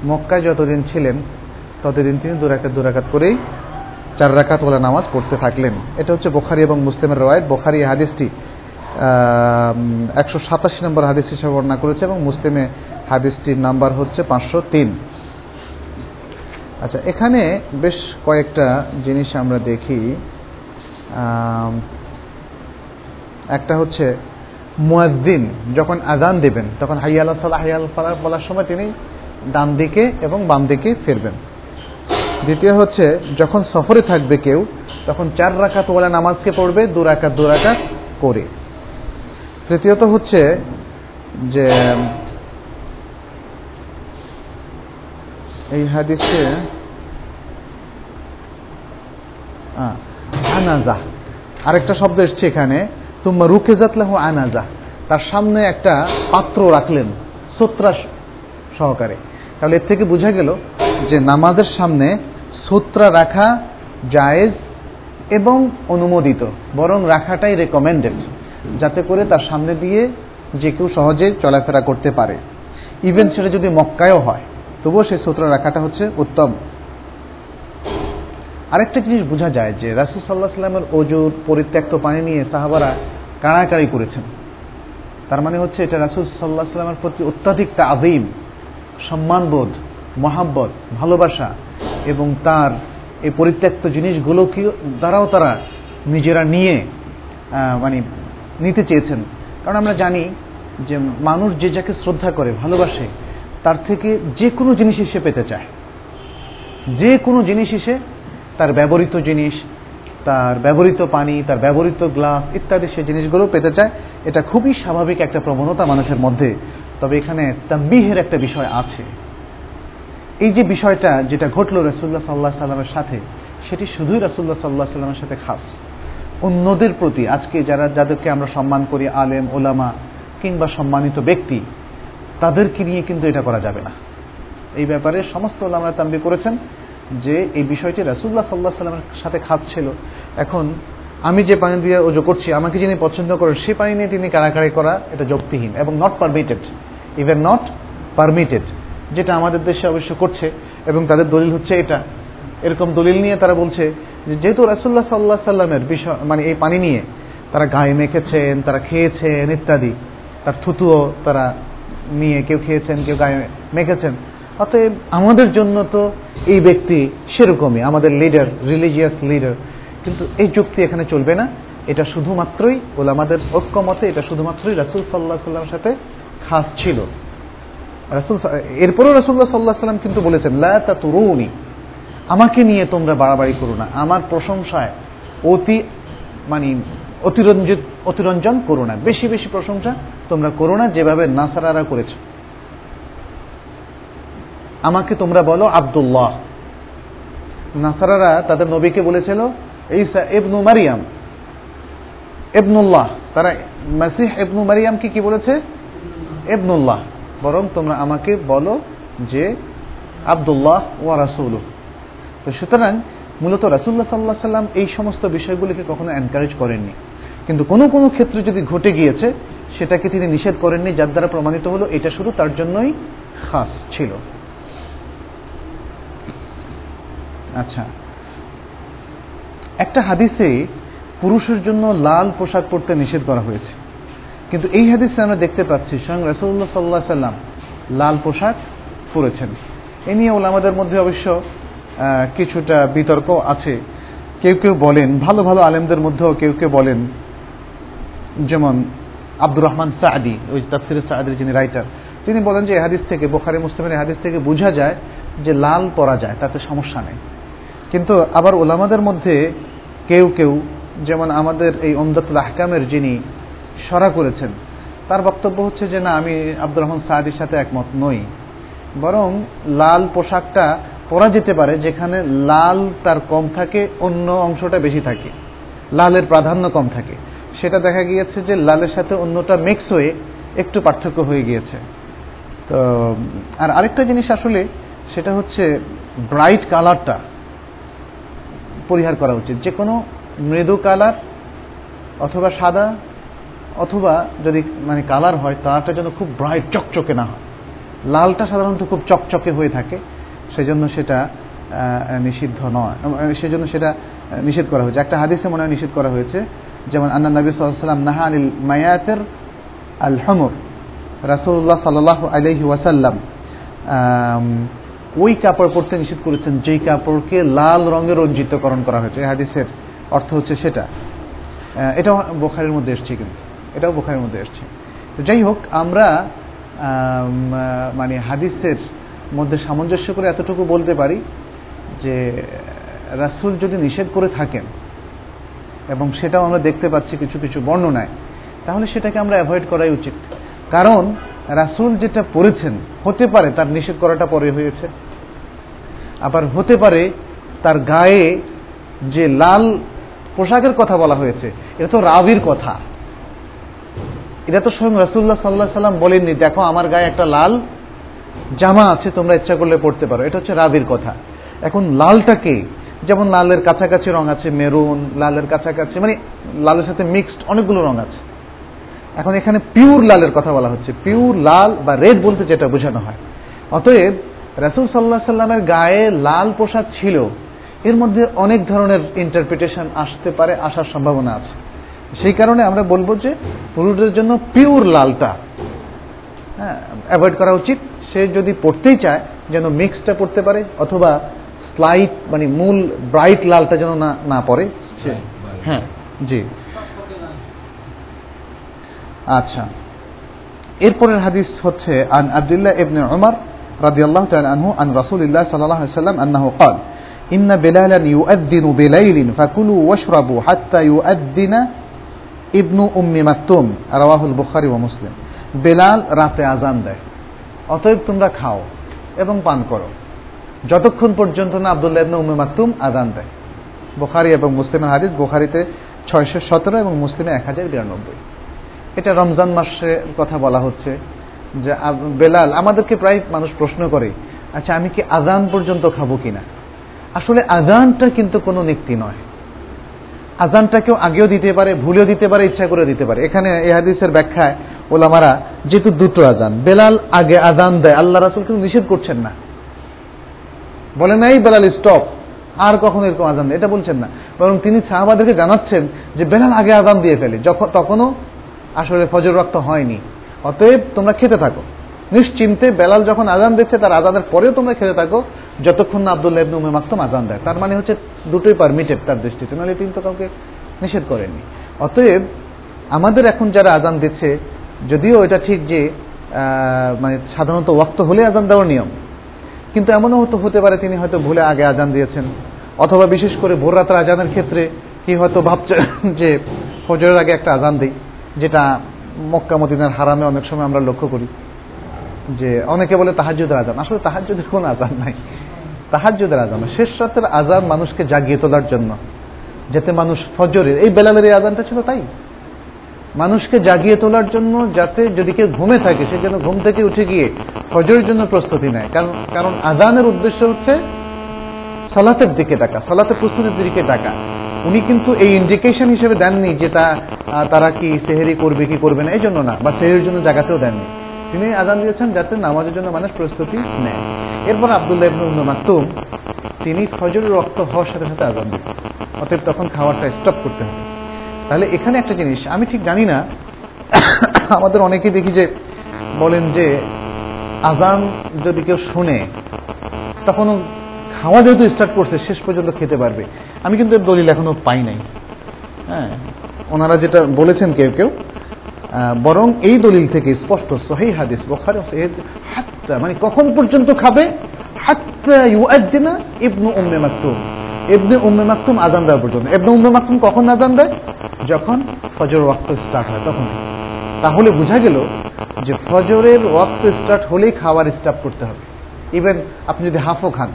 মক্কায় যতদিন ছিলেন, ততদিন তিনি দুরাকাত দুরাকাত করেই চার রাকাত ওলা নামাজ পড়তে থাকলেন। এটা হচ্ছে বোখারি এবং মুসলিমের রয়েত বোখারি হাদিসটি একশো সাতাশি নম্বর হাদিস হিসেবে বর্ণনা করেছে এবং মুসলিমে হাদিসটির নাম্বার হচ্ছে পাঁচশো তিন। আচ্ছা এখানে বেশ কয়েকটা জিনিস আমরা দেখি। একটা হচ্ছে মুয়াদ্দিন যখন আজান দেবেন, তখন হাইয়াল সাল্লাহ হাইয়াল ফালাহ বলার সময় তিনি ডান দিকে এবং বাম দিকে ফিরবেন। দ্বিতীয় হচ্ছে, যখন সফরে থাকবে কেউ, তখন চার রাকাত ওলা নামাজকে পড়বে, দু রাকাত দু রাকাত করে। তৃতীয়ত হচ্ছে যে, এই হাদিসে আনাজা আরেকটা শব্দ এসছে এখানে তুম্মা রুকেজাত লাহু আনাজা। তার সামনে একটা পাত্র রাখলেন সোত্রা সহকারে। তাহলে এর থেকে বোঝা গেল যে নামাজের সামনে সূত্রা রাখা জায়েজ এবং অনুমোদিত, বরং রাখাটাই রেকমেন্ডেড যাতে করে তার সামনে দিয়ে যে কেউ সহজে চলাফেরা করতে পারে। ইভেন সেটা যদি মক্কায়ও হয়, তবুও সেই সূত্র রাখাটা হচ্ছে উত্তম। আরেকটা জিনিস বোঝা যায় যে রাসুল সাল্লাহ সাল্লামের অজুর পরিত্যক্ত পানি নিয়ে সাহাবারা কাড়াকাড়ি করেছেন। তার মানে হচ্ছে এটা রাসুল সাল্লাহ সাল্লামের প্রতি অত্যাধিক আদিম সম্মানবোধ, মহাব্বত, ভালোবাসা এবং তার এই পরিত্যক্ত জিনিসগুলোকে দ্বারাও তারা নিজেরা নিয়ে মানে নিতে চেয়েছেন। কারণ আমরা জানি যে মানুষ যে যাকে শ্রদ্ধা করে, ভালোবাসে, তার থেকে যে কোনো জিনিস সে পেতে চায়। যে কোনো জিনিস এসে তার ব্যবহৃত জিনিস তার ব্যবহৃত পানি, তার ব্যবহৃত গ্লাস ইত্যাদি সে জিনিসগুলো পেতে চায়। এটা খুবই স্বাভাবিক একটা প্রবণতা মানুষের মধ্যে। তবে এখানে তাম্বিহের একটা বিষয় আছে। এই যে বিষয়টা যেটা ঘটলো রসুল্লাহ সাল্লাহ সাল্লামের সাথে, সেটি শুধুই রসুল্লাহ সাল্লাহ সাল্লামের সাথে খাস। অন্যদের প্রতি আজকে যারা, যাদেরকে আমরা সম্মান করি, আলেম, ওলামা কিংবা সম্মানিত ব্যক্তি, তাদেরকে নিয়ে কিন্তু এটা করা যাবে না। এই ব্যাপারে সমস্ত ওলামারা তাম্বি করেছেন। যে এই বিষয়টি রাসুল্লাহ সাল্লাহ সাল্লামের সাথে খাত ছিল, এখন আমি যে পানি দিয়ে ওজো করছি, আমাকে যিনি পছন্দ করেন, সে পানি নিয়ে তিনি কারাকারি করা এটা যুক্তিহীন এবং not permitted even not permitted যেটা আমাদের দেশে অবশ্য করছে এবং তাদের দলিল হচ্ছে এটা। এরকম দলিল নিয়ে তারা বলছে যেহেতু রাসুল্লাহ সাল্লাহ সাল্লামের বিষয় মানে এই পানি নিয়ে তারা গায়ে মেখেছেন, তারা খেয়েছেন ইত্যাদি, তার থুতুও তারা নিয়ে কেউ খেয়েছেন, কেউ গায়ে মেখেছেন অতএব আমাদের জন্য তো এই ব্যক্তি সেরকমই, আমাদের লিডার রিলিজিয়াস লিডার কিন্তু এই যুক্তি এখানে চলবে না। এটা শুধুমাত্রই বলে আমাদের ঐক্যমতে, এটা শুধুমাত্রই রাসুল সাল্লাহ সাল্লামের সাথে খাস ছিল। রাসুল এরপরও রসুল্লাহ সাল্লাহ সাল্লাম কিন্তু বলেছেন, লা তা তরুণী আমাকে নিয়ে তোমরা বাড়াবাড়ি করো না। আমার প্রশংসায় অতি মানে অতিরঞ্জিত, অতিরঞ্জন করো না। বেশি বেশি প্রশংসা তোমরা করো না, যেভাবে নাসারারা করেছে। আমাকে তোমরা বলো আবদুল্লাহ। নাসারারা তাদের নবীকে বলেছিল, ঈসা ইবনু মারিয়াম। এবনুল্লাহ তারা মাসিহ এবনু মারিয়ামকে কি বলেছে? এবনুল্লাহ বরং তোমরা আমাকে বলো যে, আবদুল্লাহ ওয়া রাসুল তো সুতরাং মূলত রাসুল্লাহ সাল্লাহ সাল্লাম এই সমস্ত বিষয়গুলিকে কখনো এনকারেজ করেননি। কিন্তু কোনো কোনো ক্ষেত্রে যদি ঘটে গিয়েছে, সেটাকে তিনি নিষেধ করেননি, যার দ্বারা প্রমাণিত হলো এটা শুধু তার জন্যই খাস ছিল। আচ্ছা। একটা হাদিসে পুরুষের জন্য লাল পোশাক পরতে নিষেধ করা হয়েছে। কিন্তু এই হাদিসে আমরা দেখতে পাচ্ছি, স্বয়ং রসুল্লাহ সাল্লাহ সাল্লাম লাল পোশাক পরেছেন। এ নিয়ে আমাদের মধ্যে অবশ্য কিছুটা বিতর্ক আছে। কেউ কেউ বলেন, ভালো ভালো আলেমদের মধ্যেও কেউ কেউ বলেন, যেমন আব্দুর রহমান সাদি ওই তাফসির সাদির যিনি রাইটার, তিনি বলেন যে এ হাদিস থেকে, বোখারি, মুসলিমের হাদিস থেকে বোঝা যায় যে লাল পরা যায়, তাতে সমস্যা নেই। কিন্তু আবার ওলামাদের মধ্যে কেউ কেউ, যেমন আমাদের এই ওমদাতুল আহকামের যিনি সরা করেছেন, তার বক্তব্য হচ্ছে যে, না, আমি আব্দুর রহমান সাহাদির সাথে একমত নই। বরং লাল পোশাকটা পরা যেতে পারে যেখানে লাল তার কম থাকে, অন্য অংশটা বেশি থাকে, লালের প্রাধান্য কম থাকে। সেটা দেখা গিয়েছে যে, লালের সাথে অন্যটা মিক্স হয়ে একটু পার্থক্য হয়ে গিয়েছে। তো, আর আরেকটা জিনিস আসলে, সেটা হচ্ছে ব্রাইট কালারটা পরিহার করা উচিত। যে কোনো মৃদু কালার অথবা সাদা অথবা যদি মানে কালার হয়, তারটা যেন খুব ব্রাইট চকচকে না হয়। লালটা সাধারণত খুব চকচকে হয়ে থাকে, সেজন্য সেটা নিষিদ্ধ নয়। সেজন্য সেটা নিষেধ করা হয়েছে। একটা হাদিসে মনে হয় নিষেধ করা হয়েছে, যেমন, আন্না নবী সাল্লাম নাহা আনিল মায়াতের আল হমর রাসুল্লাহ সাল্লাহ আলহি ওয়াসাল্লাম ওই কাপড় পরতে নিষেধ করেছেন, যেই কাপড়কে লাল রঙে রঞ্জিতকরণ করা হয়েছে। হাদিসের অর্থ হচ্ছে সেটা। এটাও বোখারের মধ্যে এসছে কিন্তু। এটাও বোখারের মধ্যে এসছে। যাই হোক, আমরা মানে হাদিসের মধ্যে সামঞ্জস্য করে এতটুকু বলতে পারি যে, রাসুল যদি নিষেধ করে থাকেন এবং সেটাও আমরা দেখতে পাচ্ছি কিছু কিছু বর্ণনায়, তাহলে সেটাকে আমরা অ্যাভয়েড করাই উচিত। কারণ রাসুল যেটা পড়েছেন, হতে পারে তার নিষেধ করাটা পরে হয়েছে। আবার হতে পারে তার গায়ে যে লাল পোশাকের কথা বলা হয়েছে, এটা তো রাবির কথা। এটা তো স্বয়ং রসুল্লাহ সাল্লাহ সাল্লাম বলেননি, দেখো, আমার গায়ে একটা লাল জামা আছে, তোমরা ইচ্ছা করলে পড়তে পারো। এটা হচ্ছে রাবির কথা। এখন লালটাকে যেমন লালের কাছাকাছি রং আছে মেরুন, লালের কাছাকাছি মানে লালের সাথে মিক্সড অনেকগুলো রং আছে। এখন এখানে পিওর লালের কথা বলা হচ্ছে। পিওর লাল বা রেড বলতে যেটা বোঝানো হয়। অতএব রাসুল সাল্লাহ সাল্লামের গায়ে লাল পোশাক ছিল। এর মধ্যে অনেক ধরনের ইন্টারপ্রিটেশন আসতে পারে আসার সম্ভাবনা আছে। সেই কারণে আমরা বলব যে পুরুষদের জন্য পিওর লালটা হ্যাঁ অ্যাভয়েড করা উচিত। সে যদি পড়তেই চায় যেন মিক্সটা পড়তে পারে অথবা স্লাইট মানে মূল ব্রাইট লালটা যেন না না পড়ে হ্যাঁ জি। আচ্ছা এরপরের হাদিস হচ্ছে আন আব্দুল্লাহ ইবনে উমর রাদিয়াল্লাহু তাআলা আনহু আন রাসূলিল্লাহ সাল্লাল্লাহু আলাইহি ওয়াসাল্লাম আন্নাহু قال إن بلالا يؤذن بليل فكلوا واشربوا حتى يؤذن ابن أم مكتوم رواه البخاري ومسلم বেলাল রাতে আজান দেয় অতএব তোমরা খাও এবং পান করো যতক্ষণ পর্যন্ত না আবদুল্লাহ ইবনে উম্মে মাকতুম আজান দেয় বুখারি এবং মুসলিমের হাদিস বুখারিতে ছয়শো সতেরো এবং মুসলিমে এক হাজার বিরানব্বই এটা রমজান মাসের কথা বলা হচ্ছে যে বেলাল, আমাদেরকে প্রায় মানুষ প্রশ্ন করে আচ্ছা আমি কি আজান পর্যন্ত খাব কিনা? আসলে আজানটা কিন্তু কোনো নিক্তি নয়। আজানটা কেউ আগেও দিতে পারে, ভুলেও দিতে পারে, ইচ্ছা করে দিতে পারে। এখানে এ হাদিসের ব্যাখ্যায় ওলামারা যেহেতু দুটো আজান বেলাল আগে আজান দেয়, আল্লাহ রাসুল কিন্তু নিষেধ করছেন না। বলে নাই, বেলাল স্টপ আর কখনো এরকম আজান এটা বলছেন না। বরং তিনি সাহাবাদেরকে জানাচ্ছেন যে বেলাল আগে আজান দিয়ে ফেলে যখন তখনও আসলে ফজর রক্ত হয়নি। অতএব তোমরা খেতে থাকো। নিশ্চিন্তে বেলাল যখন আজান দিচ্ছে, তার আজানের পরেও তোমরা খেতে থাকো। যতক্ষণ না আব্দুল্লাহ ইবনে উমে মাকতুম আজান দেয়। তার মানে হচ্ছে দুটোই পারমিটেড তার দৃষ্টিতে। নাহলে তিনি তো কাউকে নিষেধ করেননি। অতএব আমাদের এখন যারা আজান দিচ্ছে, যদিও এটা ঠিক যে মানে সাধারণত ওয়াক্ত হলে আজান দেওয়ার নিয়ম। কিন্তু এমনও হতো হতে পারে তিনি হয়তো ভুলে আগে আজান দিয়েছেন। অথবা বিশেষ করে ভোর রাতের আজানের ক্ষেত্রে কি হয়তো ভাবছেন যে ফজরের আগে একটা আজান দিই। যেটা মক্কা মদিনার হারামে অনেক সময় আমরা লক্ষ্য করি, যে অনেকে বলে তাহাজুদের আজান আসলে তাহাজুদের কোন আজান নাই। তাহাজুদের আজান শেষ রাতের আজান মানুষকে জাগিয়ে তোলার জন্য। যাতে মানুষ ফজরের, এই বেলালের এই আজানটা ছিল তাই। মানুষকে জাগিয়ে তোলার জন্য যাতে যদি কেউ ঘুমে থাকে, সে যেন ঘুম থেকে উঠে গিয়ে ফজরের জন্য প্রস্তুতি নেয়। কারণ কারণ আজানের উদ্দেশ্য হচ্ছে সলাতের দিকে ডাকা, সলাতের প্রস্তুতির দিকে ডাকা। উনি কিন্তু এই ইন্ডিকেশন হিসেবে দেননি যে তা তারা কি সেহেরি করবে, কি করবে না, এই জন্য না, বা সেহেরির জন্য জায়গাতেও দেননি। তিনি আজান দিয়েছেন যাতে নামাজের জন্য মানুষ প্রস্তুতি নেয়। এরপর আবদুল্লাহ ইবনে উম্মে মাকতুম, তিনি ফজরের রক্ত হওয়ার সাথে সাথে আজান দিন অতএব তখন খাওয়ারটা স্টপ করতে হবে। তাহলে এখানে একটা জিনিস, আমি ঠিক জানি না, আমাদের অনেকে দেখি যে বলেন যে আজান যদি কেউ শুনে, তখনও খাওয়া যেহেতু স্টার্ট করছে, শেষ পর্যন্ত খেতে পারবে। আমি কিন্তু এর দলিল এখনও পাই নাই। হ্যাঁ ওনারা যেটা বলেছেন কেউ কেউ বরং এই দলিল থেকে স্পষ্ট, সহি হাদিস, বখারে হাত্তা মানে কখন পর্যন্ত খাবে? হাত্তা ইউআদ্দিনা ইবনু উম্মে মাকতুম। ইবনে উম্মে মাকতুম আজান দেওয়া পর্যন্ত। ইবনে উম্মে মাকতুম কখন আজান দেয়? যখন ফজর ওয়াক্ত স্টার্ট হয়, তখন। তাহলে বোঝা গেল যে ফজরের ওয়াক্ত স্টার্ট হলেই খাবার স্টার্ট করতে হবে। ইভেন আপনি যদি হাফও খান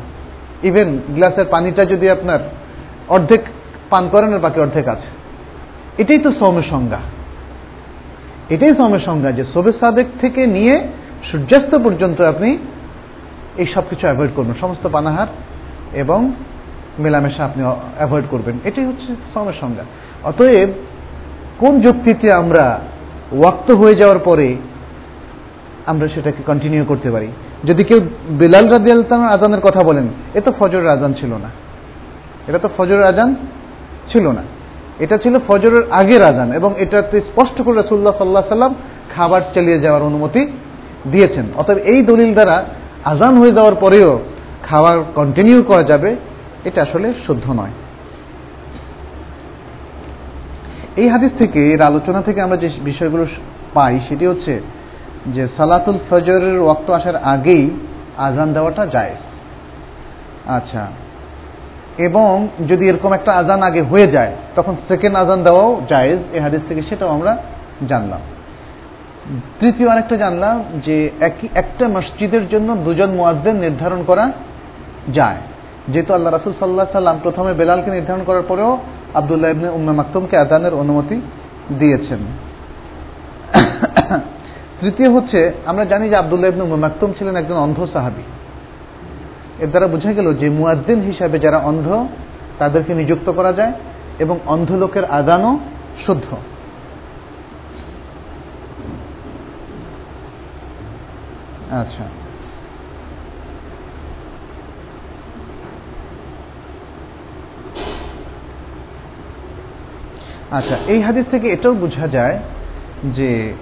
ইভেন গ্লাসের পানিটা যদি আপনার অর্ধেক পান করেন আর বাকি অর্ধেক আছে। এটাই তো সৌমের সংজ্ঞা। এটাই সৌমের সংজ্ঞা যে সোবে সাদেক থেকে নিয়ে সূর্যাস্ত পর্যন্ত আপনি এই সব কিছু অ্যাভয়েড করবেন, সমস্ত পানাহার এবং মেলামেশা আপনি অ্যাভয়েড করবেন। এটাই হচ্ছে সৌমের সংজ্ঞা। অতএব কোন যুক্তিতে আমরা ওয়াক্ত হয়ে যাওয়ার পরে আমরা সেটাকে কন্টিনিউ করতে পারি? যদি কেউ বেলাল রাদিয়াল আজানের কথা বলেন, এ তো ফজরের আজান ছিল না। এটা তো ফজরের আজান ছিল না। এটা ছিল ফজরের আগের আজান এবং এটাতে স্পষ্ট করে রসুল্লাহ সাল্লাহ সাল্লাম খাবার চালিয়ে যাওয়ার অনুমতি দিয়েছেন। অতএব এই দলিল দ্বারা আজান হয়ে যাওয়ার পরেও খাবার কন্টিনিউ করা যাবে, এটা আসলে শুদ্ধ নয়। এই হাদিস থেকে, এর আলোচনা থেকে আমরা যে বিষয়গুলো পাই, সেটি হচ্ছে যে সালাতুল ফজরের ওয়াক্ত আসার আগেই আজান দেওয়াটা যায় আচ্ছা। এবং যদি এরকম একটা আজান আগে হয়ে যায়, তখন সেকেন্ড আজান দেওয়াও জায়েজ, এই হাদিস থেকে সেটাও আমরা জানলাম। তৃতীয় আরেকটা জানলাম যে একই, একটা মসজিদের জন্য দুজন মোয়াজ্জেন নির্ধারণ করা যায়। যেহেতু আল্লাহ রাসুল সাল্লাহ সাল্লাম প্রথমে বেলালকে নির্ধারণ করার পরেও আবদুল্লাহ ইবনে উম্মে মাকতুমকে আদানের অনুমতি দিয়েছেন। তৃতীয় হচ্ছে, আমরা জানি যে আবদুল্লাহ ইবনে উম্মে মাকতুম ছিলেন একজন অন্ধ সাহাবি। এর দ্বারা বোঝা গেল যে মুয়াদ্দিন হিসাবে যারা অন্ধ, তাদেরকে নিযুক্ত করা যায় এবং অন্ধ লোকের আদানও শুদ্ধ। আচ্ছা। আচ্ছা এই হাদিস থেকে এটাও বোঝা যায় যে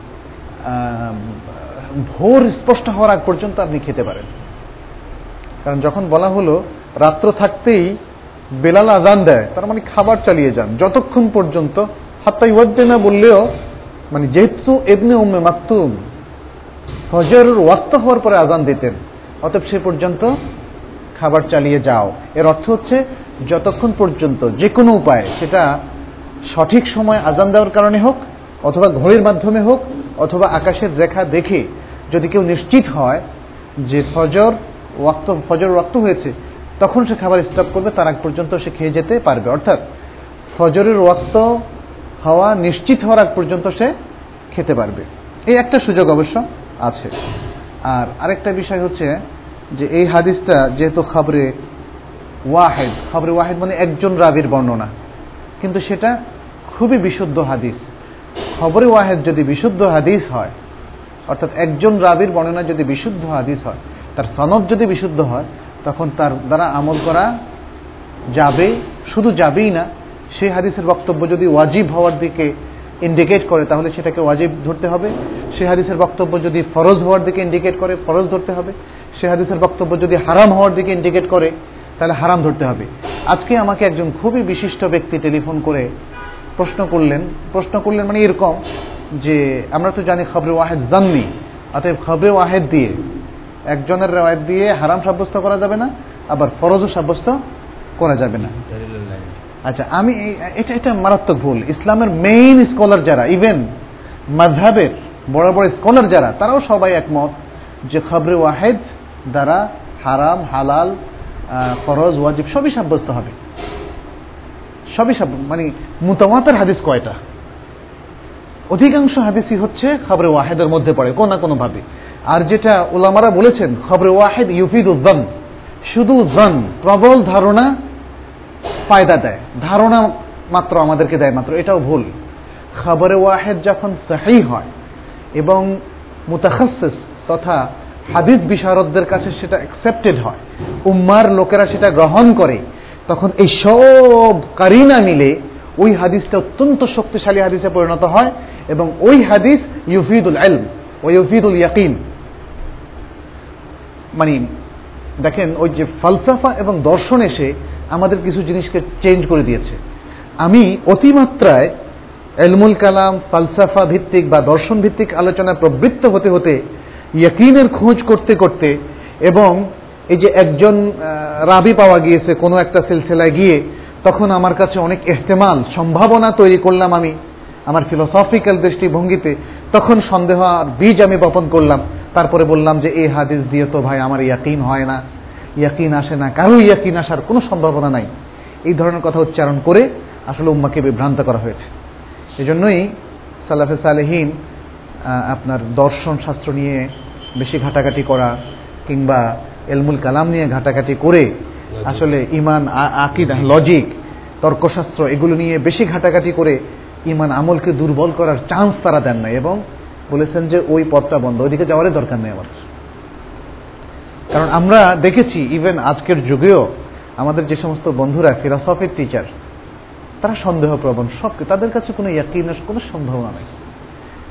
ভোর স্পষ্ট হওয়ার আগ পর্যন্ত আপনি খেতে পারেন। কারণ যখন বলা হলো রাত্র থাকতেই বেলাল আজান দেয়, তার মানে খাবার চালিয়ে যান। যতক্ষণ পর্যন্ত হাত্তাই না বললেও মানে যেহেতু এমনি উম্মে মাকতুম ফজর ওয়াক্ত হওয়ার পরে আজান দিতেন, অতএব সে পর্যন্ত খাবার চালিয়ে যাও। এর অর্থ হচ্ছে, যতক্ষণ পর্যন্ত যে কোনো উপায়, সেটা সঠিক সময় আজান দেওয়ার কারণে হোক, অথবা ঘড়ির মাধ্যমে হোক, অথবা আকাশের রেখা দেখে যদি কেউ নিশ্চিত হয় যে ফজর ওয়াক্ত ফজর ওয়াক্ত হয়েছে, তখন সে খাবার স্টপ করবে, তার আগ পর্যন্ত সে খেয়ে যেতে পারবে। অর্থাৎ, ফজরের ওয়াক্ত হওয়া, নিশ্চিত হওয়ার আগ পর্যন্ত সে খেতে পারবে। এই একটা সুযোগ অবশ্য আছে। আর আরেকটা বিষয় হচ্ছে যে এই হাদিসটা যেহেতু খবরে ওয়াহেদ খবরে ওয়াহেদ মানে একজন রাবির বর্ণনা। কিন্তু সেটা খুবই বিশুদ্ধ হাদিস। খবরে ওয়াহেদ যদি বিশুদ্ধ হাদিস হয়, অর্থাৎ একজন রাবির বর্ণনা যদি বিশুদ্ধ হাদিস হয় তার সনদ যদি বিশুদ্ধ হয়, তখন তার দ্বারা আমল করা যাবে, শুধু যাবেই না, সেই হাদিসের বক্তব্য যদি ওয়াজিব হওয়ার দিকে ইন্ডিকেট করে, তাহলে সেটাকে ওয়াজিব ধরতে হবে। সে হাদিসের বক্তব্য যদি ফরজ হওয়ার দিকে ইন্ডিকেট করে, ফরজ ধরতে হবে। সে হাদিসের বক্তব্য যদি হারাম হওয়ার দিকে ইন্ডিকেট করে, তাহলে হারাম ধরতে হবে। আজকে আমাকে একজন খুবই বিশিষ্ট ব্যক্তি টেলিফোন করে প্রশ্ন করলেন। প্রশ্ন করলেন মানে এরকম যে, আমরা তো জানি খবরে ওয়াহেদ জাননি, অতএব খবরে ওয়াহেদ দিয়ে একজনের রেওয়ায়ত দিয়ে হারাম সাব্যস্ত করা যাবে না, আবার ফরজও সাব্যস্ত করা যাবে না। আচ্ছা আমি এটা এটা মারাত্মক ভুল। ইসলামের মেইন স্কলার যারা ইভেন মাঝহাবের বড় বড় স্কলার যারা, তারাও সবাই একমত যে খবরে ওয়াহেদ দ্বারা হারাম, হালাল ফরজ, ওয়াজিব সবই সাব্যস্ত হবে। সবই সব মানে মুতামাতের হাদিস কয়টা? অধিকাংশ হাদিসই হচ্ছে খবরে ওয়াহেদের মধ্যে পড়ে, কোনো না কোনোভাবে। আর যেটা ওলামারা বলেছেন, খবরে ওয়াহেদ ইউফিদ উদ্দান শুধু জন প্রবল ধারণা ফায়দা দেয়। ধারণা মাত্র আমাদেরকে দেয় মাত্র, এটাও ভুল। খবরে ওয়াহেদ যখন সাহি হয় এবং মুতাখাসিস তথা হাদিস বিশারদদের কাছে সেটা অ্যাকসেপ্টেড হয়, উম্মার লোকেরা সেটা গ্রহণ করে, তখন এই সব কারিনা মিলে ওই হাদিসটা অত্যন্ত শক্তিশালী হাদিসে পরিণত হয় এবং ওই হাদিস ইউফিদুল এলম ও ইউফিদুল ইয়াকিন। মানে দেখেন, ওই যে ফালসাফা এবং দর্শন এসে আমাদের কিছু জিনিসকে চেঞ্জ করে দিয়েছে। আমি অতিমাত্রায় এলমুল কালাম, ফালসাফা ভিত্তিক বা দর্শন ভিত্তিক আলোচনায় প্রবৃত্ত হতে হতে ইয়াকিনের খোঁজ করতে করতে এবং এই যে একজন রাবি পাওয়া গিয়েছে কোনো একটা সিলসিলায় গিয়ে তখন আমার কাছে অনেক এহতেমাল, সম্ভাবনা তৈরি করলাম আমি আমার ফিলোসফিক্যাল দৃষ্টিভঙ্গিতে। তখন সন্দেহ আর বীজ আমি বপন করলাম। তারপরে বললাম যে এই হাদিস দিয়ে তো ভাই, আমার ইয়াকিন হয় না। ইয়াকিন আসে না কারও ইয়াকিন আসার কোনো সম্ভাবনা নাই। এই ধরনের কথা উচ্চারণ করে আসলে উম্মাকে বিভ্রান্ত করা হয়েছে। এজন্যই সালাফে সালেহীন আপনার দর্শন শাস্ত্র নিয়ে বেশি ঘাটাঘাটি করা কিংবা এলমুল কালাম নিয়ে ঘাটাঘাটি করে আসলে ইমান আকিদ লজিক তর্কশাস্ত্র, এগুলো নিয়ে বেশি ঘাটাঘাটি করে ইমান আমলকে দুর্বল করার চান্স তারা দেন না এবং বলেছেন যে ওই পথটা বন্ধ, ওইদিকে যাওয়ারই দরকার নেই আমার কারণ আমরা দেখেছি ইভেন আজকের যুগেও আমাদের যে সমস্ত বন্ধুরা ফিলসফির টিচার তারা সন্দেহপ্রবণ সব তাদের কাছে কোনো ইয়াকিনের কোনো সম্ভাবনা নেই।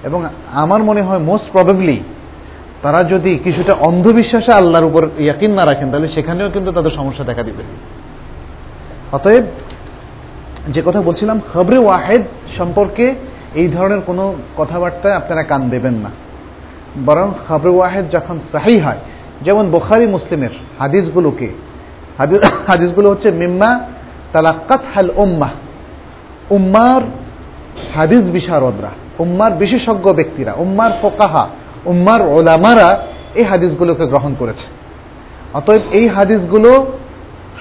এবং আমার মনে হয় মোস্ট প্রবেবলি তারা যদি কিছুটা অন্ধবিশ্বাসে আল্লাহর উপর ইয়াকিন না রাখেন, তাহলে সেখানেও কিন্তু তাদের সমস্যা দেখা দিবে। অতএব, যে কথা বলছিলাম, খবরে ওয়াহেদ সম্পর্কে এই ধরনের কোনো কথাবার্তায় আপনারা কান দেবেন না। বরং খবরে ওয়াহেদ যখন সাহি হয়, যেমন বোখারি মুসলিমের হাদিসগুলোকে হাদিসগুলো হচ্ছে, মিম্মা তালাক্কাত হাল উম্মাহ। উম্মার হাদিস বিশারদরা, উম্মার বিশেষজ্ঞ ব্যক্তিরা, উম্মার ফোকাহা উম্মার ওলামারা এই হাদিসগুলোকে গ্রহণ করেছে। অতএব এই হাদিসগুলো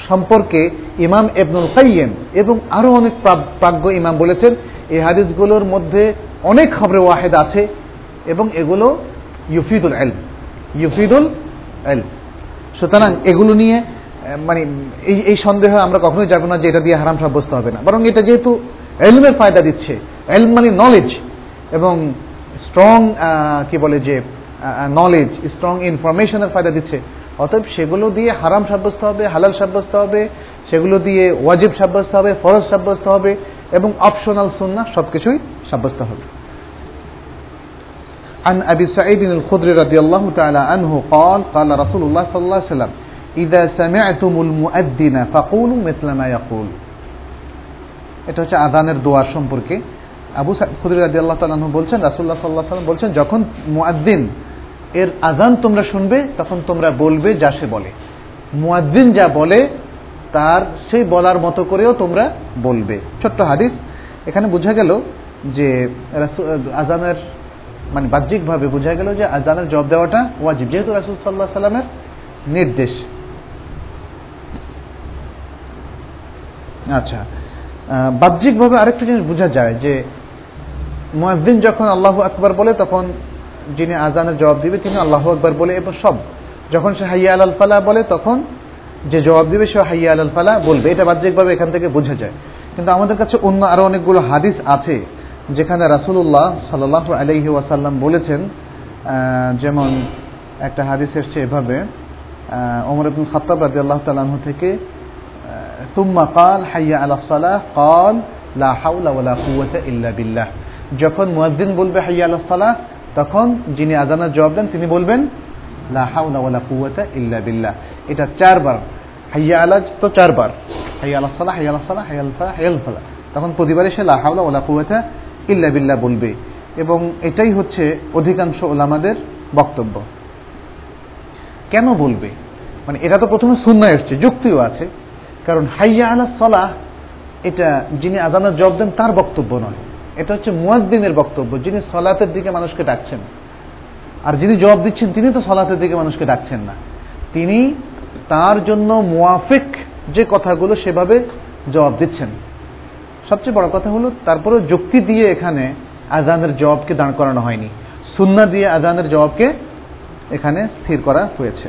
সম্পর্কে ইমাম এবনুল কাইয়েম এবং আরও অনেক প্রাজ্ঞ ইমাম বলেছেন, এই হাদিসগুলোর মধ্যে অনেক খবরে ওয়াহেদ আছে এবং এগুলো ইউফিদুল এল ইউফিদুল এল সুতরাং এগুলো নিয়ে মানে এই এই সন্দেহ আমরা কখনোই যাব না যে এটা দিয়ে হারাম সাব্যস্ত হবে না। বরং এটা যেহেতু এলমের ফায়দা দিচ্ছে এলম মানে নলেজ এবং স্ট্রং কি বলে যে নলেজ স্ট্রং ইনফরমেশনের ফায়দা দিচ্ছে অতএব সেগুলো দিয়ে হারাম সাব্যস্ত হবে হালাল সাব্যস্ত হবে সেগুলো দিয়ে ওয়াজিব সাব্যস্ত হবে ফরজ সাব্যস্ত হবে এবং অপশনাল সুন্না সবকিছুই সাব্যস্ত হবে عن أبي سعيد الخدري رضي الله تعالى عنه قال قال رسول الله صلى الله عليه وسلم إذا سمعتم المؤذن فقولوا مثل ما يقول এটা হচ্ছে আদানের দোয়ার সম্পর্কে আবু খুদরি রাদি আল্লাহ তালু বলছেন রাসুল্লাহ সাল্লাহ সাল্লাম বলছেন, যখন মুয়াদ্দিন এর আজান তোমরা শুনবে, তখন তোমরা বলবে যা সে বলে। মুয়াদ্দিন যা বলে, তার সেই বলার মতো করেও তোমরা বলবে। ছোট্ট হাদিস। এখানে বোঝা গেল যে আজানের মানে বাহ্যিকভাবে বোঝা গেল যে আজানের জবাব দেওয়াটা ওয়াজিব, যেহেতু রাসুল সাল্লাহ সাল্লামের নির্দেশ। আচ্ছা বাহ্যিকভাবে আরেকটা জিনিস বোঝা যায় যে মুয়াজ্জিন যখন আল্লাহ আকবার বলে, তখন যিনি আজানের জবাব দিবে তিনি আল্লাহ আকবার বলে এবং সব। যখন সে হাইয়া আল ফালা বলে, তখন যে জবাব দিবে সে হাইয়া আল ফালা বলবে। এটা বাহ্যিকভাবে এখান থেকে বোঝা যায়। কিন্তু আমাদের কাছে অন্য আরও অনেকগুলো হাদিস আছে, যেখানে রাসুল্লাহ সাল্লাহ আলহি ওয়াসাল্লাম বলেছেন যেমন একটা হাদিস এসছে এভাবে ওমর আব্দুল খতাব রাজি আল্লাহ তালাহ থেকে তুম্মা কাল হাইয়া আলা সালাহ, কল লা হাউলা ওয়ালা কুওয়াতা ইল্লা বিল্লাহ। যখন মুয়াজ্জিন বলবে, হাইয়া আলা সালাহ, তখন যিনি আজানের জবাব দেন, তিনি বলবেন, লা হাউলা ওয়ালা কুওয়াতা ইল্লা বিল্লাহ। এটা চারবার, হাইয়া আলা তো চারবার, হাইয়া আলা সালাহ, হাইয়া আলা সালাহ, হাইয়া আল ফালাহ হাইয়া আল ফালাহ তখন প্রতিবারে সে, লা হাউলা ওয়ালা কুওয়াতা ইল্লা বিল্লাহ বলবে। এবং এটাই হচ্ছে অধিকাংশ ওলামাদের বক্তব্য। কেন বলবে? মানে এটা তো প্রথমে শূন্য এসছে, যুক্তিও আছে। কারণ হাইয়া আলা সলাহ, এটা যিনি আজানের জবাব দেন, তার বক্তব্য নয়। এটা হচ্ছে মুয়াদ্দিনের বক্তব্য, যিনি সলাতের দিকে মানুষকে ডাকছেন। আর যিনি জবাব দিচ্ছেন, তিনি তো সলাতের দিকে মানুষকে ডাকছেন না। তিনি তার জন্য মুয়াফিক যে কথাগুলো সেভাবে জবাব দিচ্ছেন। সবচেয়ে বড় কথা হলো তারপরে যুক্তি দিয়ে এখানে আজানের জবাবকে দাঁড় করানো হয়নি। সুন্না দিয়ে আজানের জবাবকে এখানে স্থির করা হয়েছে।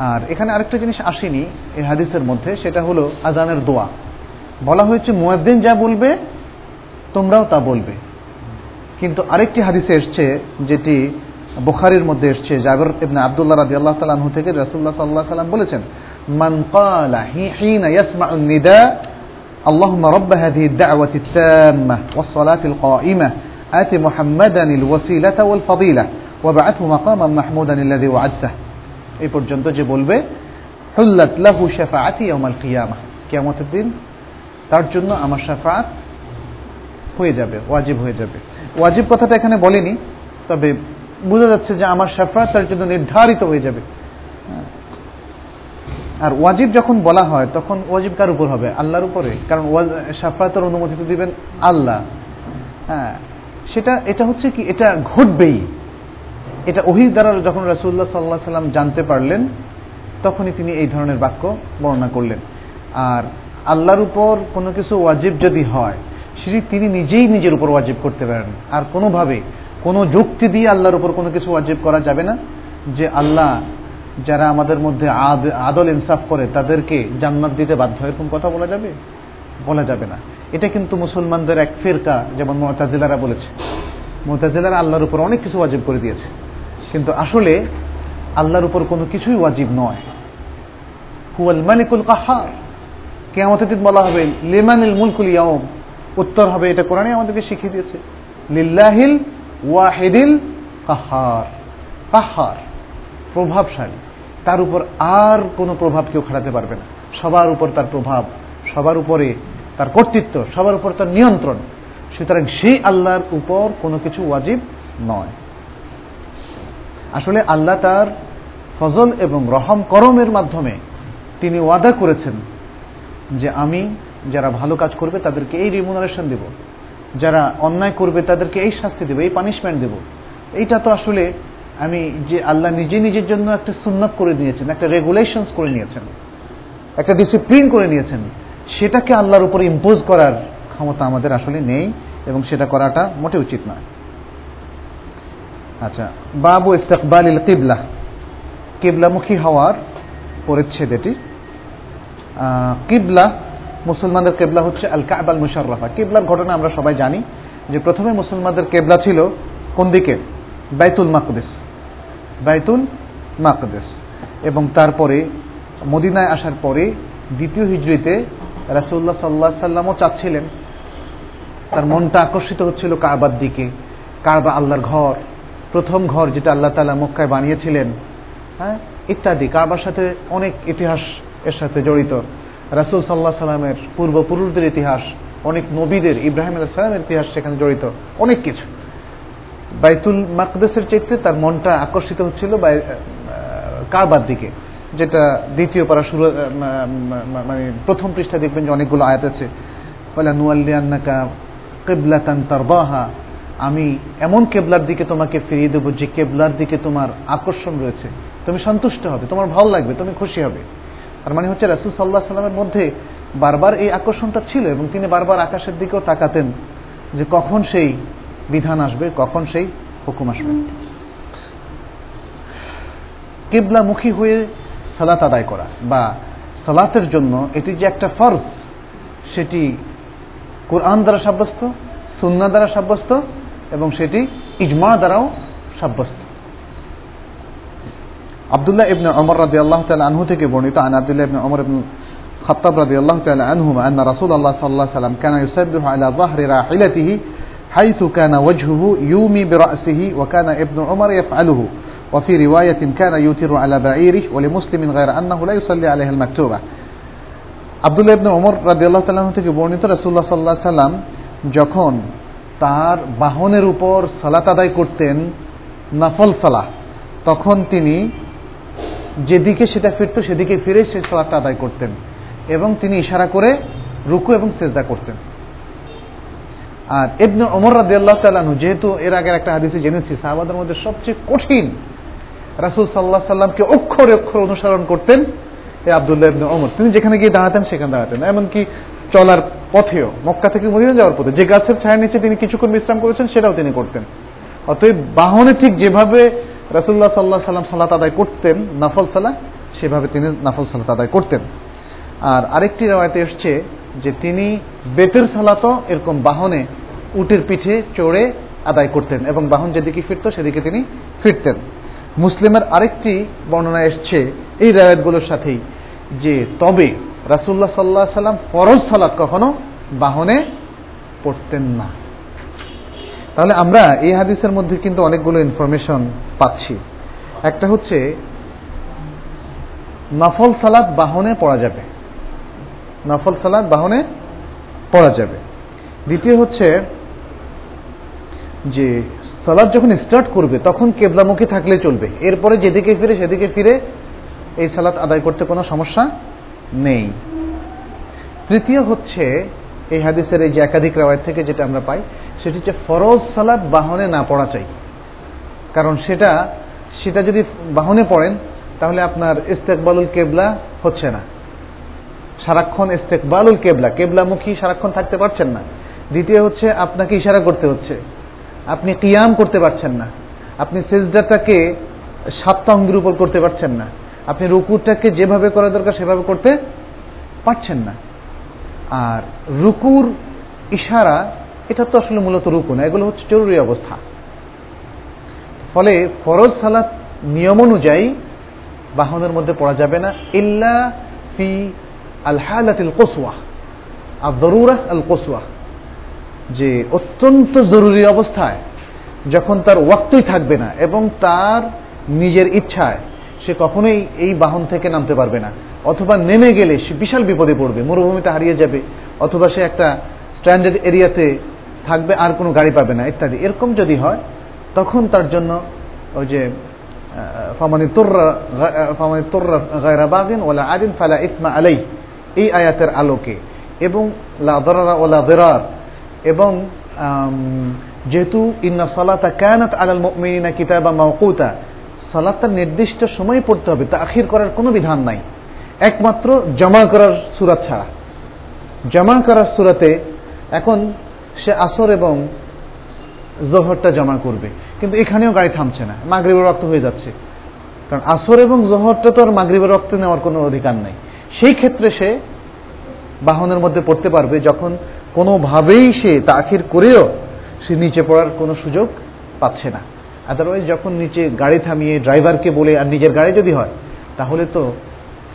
আর এখানে আরেকটা জিনিস আসেনি এই হাদিসের মধ্যে সেটা হলো আজানের দোয়া বলা হয়েছে মুয়াদ্দিন যা বলবে তোমরাও তা বলবে কিন্তু আরেকটি হাদিসে এসছে যেটি বুখারির মধ্যে এসছে জাগর ইবনে আব্দুল্লাহ রাদি আল্লাহ তালাহু থেকে রাসুল্লাহ সাল্লাহ সাল্লাম বলেছেন মান ক্বালা হিনা ইয়াসমাউ নিদা اللهم رب هذه الدعوة التامة والصلاة القائمة آت محمدا الوسيلة والفضيلة وابعثه مقاما محمودا الذي وعدته এই পর্যন্ত যে বলবে, হুল্লাত লাহু শাফাআতি ইয়াউমাল কিয়ামা কিয়ামতের দিন তার জন্য আমার শাফাআত হয়ে যাবে, ওয়াজিব হয়ে যাবে। ওয়াজিব কথাটা এখানে বলেনি, তবে বোঝা যাচ্ছে যে আমার শাফাআত তার জন্য নির্ধারিত হয়ে যাবে। আর ওয়াজিব যখন বলা হয়, তখন ওয়াজিব কার উপর হবে? আল্লাহর উপরে। কারণ সাফাতের অনুমতি তো দিবেন আল্লাহ। হ্যাঁ। সেটা, এটা হচ্ছে কি? এটা ঘটবেই। এটা ওহি দ্বারা যখন রাসুল্লাহ সাল্লাহ সাল্লাম জানতে পারলেন, তখনই তিনি এই ধরনের বাক্য বর্ণনা করলেন। আর আল্লাহর উপর কোনো কিছু ওয়াজিব যদি হয়, সেটি তিনি নিজেই নিজের উপর ওয়াজিব করতে পারেন। আর কোনোভাবে কোনো যুক্তি দিয়ে আল্লাহর উপর কোনো কিছু ওয়াজিব করা যাবে না, যে আল্লাহ যারা আমাদের মধ্যে আদল ইনসাফ করে, তাদেরকে জান্নাত দিতে বাধ্য এরকম কথা বলা যাবে? বলা যাবে না। এটা কিন্তু মুসলমানদের এক ফেরকা, যেমন মোতাজিলারা বলেছে। মোতাজিলারা আল্লাহর উপর অনেক কিছু ওয়াজিব করে দিয়েছে। কিন্তু আসলে আল্লাহর উপর কোনো কিছুই ওয়াজিব নয়। হুয়াল মালিকুল কাহার। কেয়ামতের দিন বলা হবে, লিমানিল মুলকুল ইয়াউম। উত্তর হবে, এটা কোরআনে আমাদেরকে শিখিয়ে দিয়েছে। লিল্লাহিল ওয়াহিদিল কাহার। কাহার, প্রভাবশালী। তার উপর আর কোনো প্রভাব কেউ খাটাতে পারবে না। সবার উপর তার প্রভাব, সবার উপরে তার কর্তৃত্ব, সবার উপর তার নিয়ন্ত্রণ। সুতরাং সেই আল্লাহর উপর কোনো কিছু ওয়াজিব নয়। আসলে আল্লাহ তার ফজল এবং রহম করমের মাধ্যমে তিনি ওয়াদা করেছেন যে আমি যারা ভালো কাজ করবে তাদেরকে এই রিমুনারেশন দেব। যারা অন্যায় করবে তাদেরকে এই শাস্তি দেব, এই পানিশমেন্ট দেব। এইটা তো আসলে আমি যে আল্লাহ নিজে নিজের জন্য একটা সুন্নত করে নিয়েছেন, একটা রেগুলেশনস করে নিয়েছেন, একটা ডিসিপ্লিন করে নিয়েছেন, সেটাকে আল্লাহর উপর ইম্পোজ করার ক্ষমতা আমাদের আসলে নেই এবং সেটা করাটা মোটে উচিত নয়। আচ্ছা বাবু ইস্তেকবাল ইল কিবলা। কিবলামুখী হওয়ার পরিচ্ছেদ এটি। কিবলা, মুসলমানদের কেবলা হচ্ছে আল কাবাল মুশারফা কিবলার ঘটনা আমরা সবাই জানি যে প্রথমে মুসলমানদের কেবলা ছিল কোন দিকে? বাইতুল মাকদেস। বাইতুল মাকদেস। এবং তারপরে মদিনায় আসার পরে দ্বিতীয় হিজড়িতে রাসুল্লাহ সাল্লাহ সাল্লামও চাচ্ছিলেন। তার মনটা আকর্ষিত হচ্ছিল কাবার দিকে। কাবা আল্লাহর ঘর। প্রথম ঘর যেটা আল্লাহ তালা মক্কায় বানিয়েছিলেন হ্যাঁ ইত্যাদি। কাবার সাথে অনেক ইতিহাস এর সাথে জড়িত। রাসুল সাল্লাহ সাল্লামের পূর্বপুরুষদের ইতিহাস, অনেক নবীদের, ইব্রাহিম সালামের ইতিহাস সেখানে জড়িত। অনেক কিছু। বাইতুল মাকদেসের চাইতে তার মনটা আকর্ষিত হচ্ছিল বাই কারবার দিকে, যেটা দ্বিতীয় পারা শুরু মানে প্রথম পৃষ্ঠা দেখবেন যে অনেকগুলো আয়াত আছে। বলে, নুয়াল্লিয়ান্নাকা কেবলাতান তারবাহা আমি এমন কেবলার দিকে তোমাকে ফিরিয়ে দেবো যে কেবলার দিকে তোমার আকর্ষণ রয়েছে। তুমি সন্তুষ্ট হবে, তোমার ভালো লাগবে, তুমি খুশি হবে। তার মানে হচ্ছে রাসুল সাল্লাহ সাল্লামের মধ্যে বারবার এই আকর্ষণটা ছিল এবং তিনি বারবার আকাশের দিকেও তাকাতেন যে কখন সেই বিধান আসবে, কখন সেই হুকুম আসবে। কিবলামুখী হয়ে সালাত আদায় করা বা সালাতের জন্য এটি যে একটা ফরজ, সেটি কোরআন দ্বারা সাব্যস্ত সুন্না দ্বারা সাব্যস্ত এবং সেটি ইজমা দ্বারাও সাব্যস্ত আবদুল্লাহ ইবনে ওমর রাদিয়াল্লাহু তাআলা আনহু থেকে বর্ণিত আন আব্দুল্লাহ ইবনে ওমর ইবনে খাত্তাব রাদিয়াল্লাহু তাআলা আনহুমা আন্না রাসূলুল্লাহ সাল্লাল্লাহু আলাইহি ওয়াসাল্লাম কানা ইউসাব্বিহু আলা যাহরি রাহিলাতিহি حيث كان وجهه يومي برأسه وكان ابن عمر يفعله وفي رواية كان يوتر على بعيره ولمسلم غير أنه لا يصلي عليها المكتوبة আব্দুল্লাহ ইবনে ওমর রাদিয়াল্লাহু তাআলা থেকে বর্ণিত রাসূলুল্লাহ সাল্লাল্লাহু আলাইহি সাল্লাম যখন তার বাহনের উপর সালাত আদায় করতেন নাফল সালাহ। তখন তিনি যেদিকে সেটা ফিরত, সেদিকে ফিরে সে সালাতটা আদায় করতেন এবং তিনি ইশারা করে রুকু এবং সেজদা করতেন। আর ইবনে ওমর রাদিয়াল্লাহু তাআলা যেহেতু এর আগের একটা হাদিসে জেনেছি, সাহাবাদের মধ্যে সবচেয়ে কঠিন রাসুল সাল্লাল্লাহু সাল্লামকে অক্ষরে অক্ষর অনুসরণ করতেন এই আব্দুল্লাহ ইবনে ওমর তিনি যেখানে গিয়ে দাঁড়াতেন, সেখানে দাঁড়াতেন। এমনকি চলার পথেও, মক্কা থেকে মদিনা যাওয়ার পথে, যে গাছের ছায়ার নিচে তিনি কিছুক্ষণ বিশ্রাম করেছেন, সেটাও তিনি করতেন। অতএব বাহনে ঠিক যেভাবে রাসুল্লাহ সাল্লাহ সাল্লাম সালাত আদায় করতেন, নাফল সালা সেভাবে তিনি নাফল সালাত আদায় করতেন। আর আরেকটি রেওয়ায়তে এসছে যে তিনি বেতের সালাতও এরকম বাহনে উটের পিঠে চড়ে আদায় করতেন এবং বাহন যেদিকে ফিরত, সেদিকে তিনি ফিরতেন। মুসলিমের আরেকটি বর্ণনা এসছে এই রেওয়ায়তগুলোর সাথেই যে, তবে রাসুল্লাহ সাল্লাহ সাল্লাম ফরজ সালাদ কখনো বাহনে পড়তেন না। তাহলে আমরা এই হাদিসের মধ্যে কিন্তু অনেকগুলো ইনফরমেশন পাচ্ছি। একটা হচ্ছে, নফল সালাদ বাহনে পড়া যাবে। নফল সালাদ বাহনে পড়া যাবে। দ্বিতীয় হচ্ছে যে সালাদ যখন স্টার্ট করবে, তখন কেবলামুখী থাকলে চলবে। এরপরে যেদিকে ফিরে সেদিকে ফিরে এই সালাত আদায় করতে কোনো সমস্যা নেই। তৃতীয় হচ্ছে এই হাদিসের এই যে একাধিক রাওয়ায় থেকে যেটা আমরা পাই, সেটি হচ্ছে ফরজ সালাদ বাহনে না পড়া চাই। কারণ সেটা সেটা যদি বাহনে পড়েন, তাহলে আপনার ইস্তেকবালুল কেবলা হচ্ছে না। সারাক্ষণ ইস্তেকবালুল কেবলা, কেবলামুখী সারাক্ষণ থাকতে পারছেন না। দ্বিতীয় হচ্ছে আপনাকে ইশারা করতে হচ্ছে। আপনি কিয়াম করতে পারছেন না। আপনি সেজদাটাকে সাতটা অঙ্গের উপর করতে পারছেন না। আপনি রুকুরটাকে যেভাবে করা দরকার সেভাবে করতে পারছেন না। আর রুকুর ইশারা, এটা তো আসলে মূলত রুকু না, এগুলো হচ্ছে জরুরি অবস্থা। ফলে ফরজ সালাত নিয়ম অনুযায়ী বাহনের মধ্যে পড়া যাবে না, ইল্লা ফি আল কোসওয়া আর দরুরা আল কোসওয়া যে অত্যন্ত জরুরি অবস্থায় যখন তার ওয়াক্তই থাকবে না এবং তার নিজের ইচ্ছায় সে কখনোই এই বাহন থেকে নামতে পারবে না। অথবা নেমে গেলে সে বিশাল বিপদে পড়বে, মরুভূমিতে হারিয়ে যাবে, অথবা সে একটা স্ট্যান্ডার্ড এরিয়াতে থাকবে, আর কোনো গাড়ি পাবে না, ইত্যাদি। এরকম যদি হয়, তখন তার জন্য ওই যে ফামানি তোর্রা ফামানি তোর্রা গায়রা বাগিন ওলা আদিন ফালা ইসমা আলাই এই আয়াতের আলোকে। এবং লাদরারা ওলা দেরার। এবং যেহেতু ইন্না সালাতা কানাত আলাল মুমিনিনা কিতাবা মাওকুতা সালাদটা নির্দিষ্ট সময়ে পড়তে হবে তা আখির করার কোনো বিধান নাই। একমাত্র জমা করার সুরাত ছাড়া। জমা করার সুরাতে এখন সে আসর এবং জোহরটা জমা করবে। কিন্তু এখানেও গাড়ি থামছে না, মাগরীবের রক্ত হয়ে যাচ্ছে। কারণ আসর এবং জোহরটা তো আর মাগরীবের রক্ত নেওয়ার কোনো অধিকার নাই। সেই ক্ষেত্রে সে বাহনের মধ্যে পড়তে পারবে যখন কোনোভাবেই সে তাখির করেও সে নিচে পড়ার কোনো সুযোগ পাচ্ছে না। আদারওয়াইজ যখন নিচে গাড়ি থামিয়ে ড্রাইভারকে বলে, আর নিজের গাড়ি যদি হয়? তাহলে তো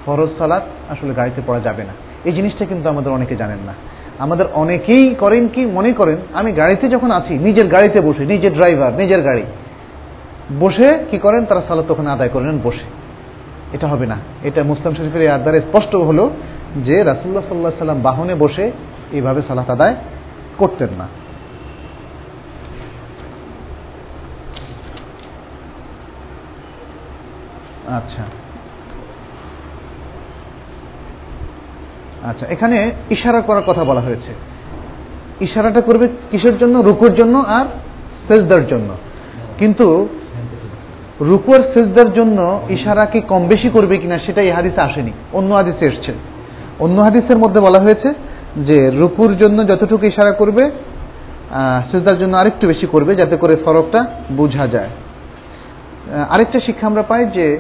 ফরজ সালাত আসলে গাড়িতে পড়া যাবে না। এই জিনিসটা কিন্তু আমাদের অনেকে জানেন না। আমাদের অনেকেই করেন কি, মনে করেন, আমি গাড়িতে যখন আছি, নিজের গাড়িতে বসে, নিজের ড্রাইভার, নিজের গাড়ি। বসে কি করেন? তারা সালাত তখন আদায় করেন বসে। এটা হবে না। এটা মুসলিম শরীফের এই আদারে স্পষ্ট হলো যে রাসুল্লাহ সাল্লাহ সাল্লাম বাহনে বসে এইভাবে সালাত আদায় করতেন না। আচ্ছা। আচ্ছা এখানে ইশারা করার কথা বলা হয়েছে। ইশারাটা করবে কিসের জন্য? রুকুর জন্য আর সেজদার জন্য। কিন্তু রুকুর সেজদার জন্য ইশারা কি কম বেশি করবে কিনা সেটা এই হাদিসে আসেনি। অন্য হাদিসে এসছে। অন্য হাদিসের মধ্যে বলা হয়েছে যে রুকুর জন্য যতটুকু ইশারা করবে সেজদার জন্য আরেকটু বেশি করবে যাতে করে ফরকটা বোঝা যায়। আরেকটা শিক্ষা আমরা পাই যে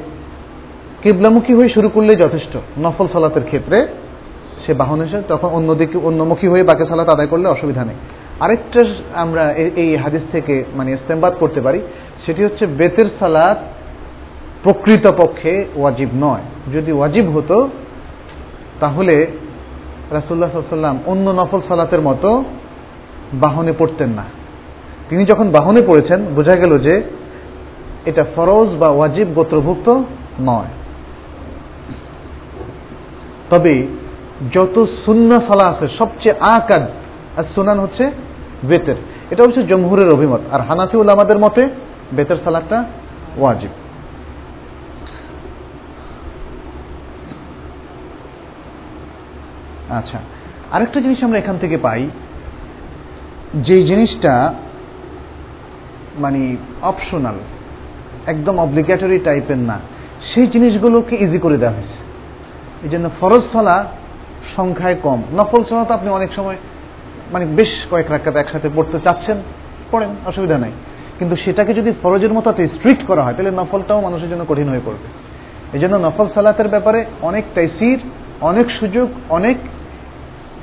কেবলামুখী হয়ে শুরু করলে যথেষ্ট। নফল সালাতের ক্ষেত্রে সে বাহন এসে তখন অন্যদিকে অন্যমুখী হয়ে বাকি সালাত আদায় করলে অসুবিধা নেই। আরেকটা আমরা এই হাদিস থেকে মানে ইস্তেমবাদ করতে পারি, সেটি হচ্ছে বেতের সালাত প্রকৃতপক্ষে ওয়াজিব নয়। যদি ওয়াজিব হতো, তাহলে রাসুল্লাহ সাল্লাম অন্য নফল সালাতের মতো বাহনে পড়তেন না। তিনি যখন বাহনে পড়েছেন, বোঝা গেল যে এটা ফরজ বা ওয়াজিব গোত্রভুক্ত নয়। তবে যত সুন্না সালা আছে, সবচেয়ে আকাদ আর সুনান হচ্ছে বেতের। এটা হচ্ছে জমহুরের অভিমত। আর হানাফি উলামাদের মতে বেতের সালাদটা ওয়াজিব। আচ্ছা আরেকটা জিনিস আমরা এখান থেকে পাই, যে জিনিসটা মানে অপশনাল একদম অব্লিগেটরি টাইপের না, সেই জিনিসগুলোকে ইজি করে দেওয়া হয়েছে। এই জন্য ফরজ সলা সংখ্যায় কম। নফল সলা তো আপনি অনেক সময় মানে বেশ কয়েক রাখাত একসাথে পড়তে চাচ্ছেন, পড়েন, অসুবিধা নাই। কিন্তু সেটাকে যদি ফরজের মতো এত স্ট্রিক্ট করা হয়, তাহলে নফলটাও মানুষের জন্য কঠিন হয়ে পড়বে। এই জন্য নফল সালাতের ব্যাপারে অনেক তাইসির, অনেক সুযোগ, অনেক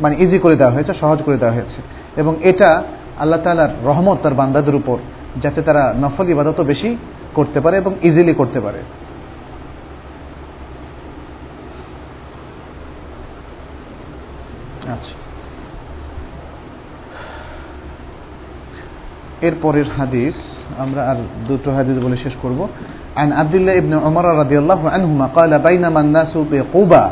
মানে ইজি করে দেওয়া হয়েছে, সহজ করে দেওয়া হয়েছে। এবং এটা আল্লাহ তালার রহমত তার বান্দাদের উপর, যাতে তারা নফল ইবাদত বেশি করতে পারে এবং ইজিলি করতে পারে। এরপরের হাদিস আমরা আর দুটো হাদিস বলে শেষ করব عن عبد الله بن عمر رضي الله عنهما قال بينما الناس بقبى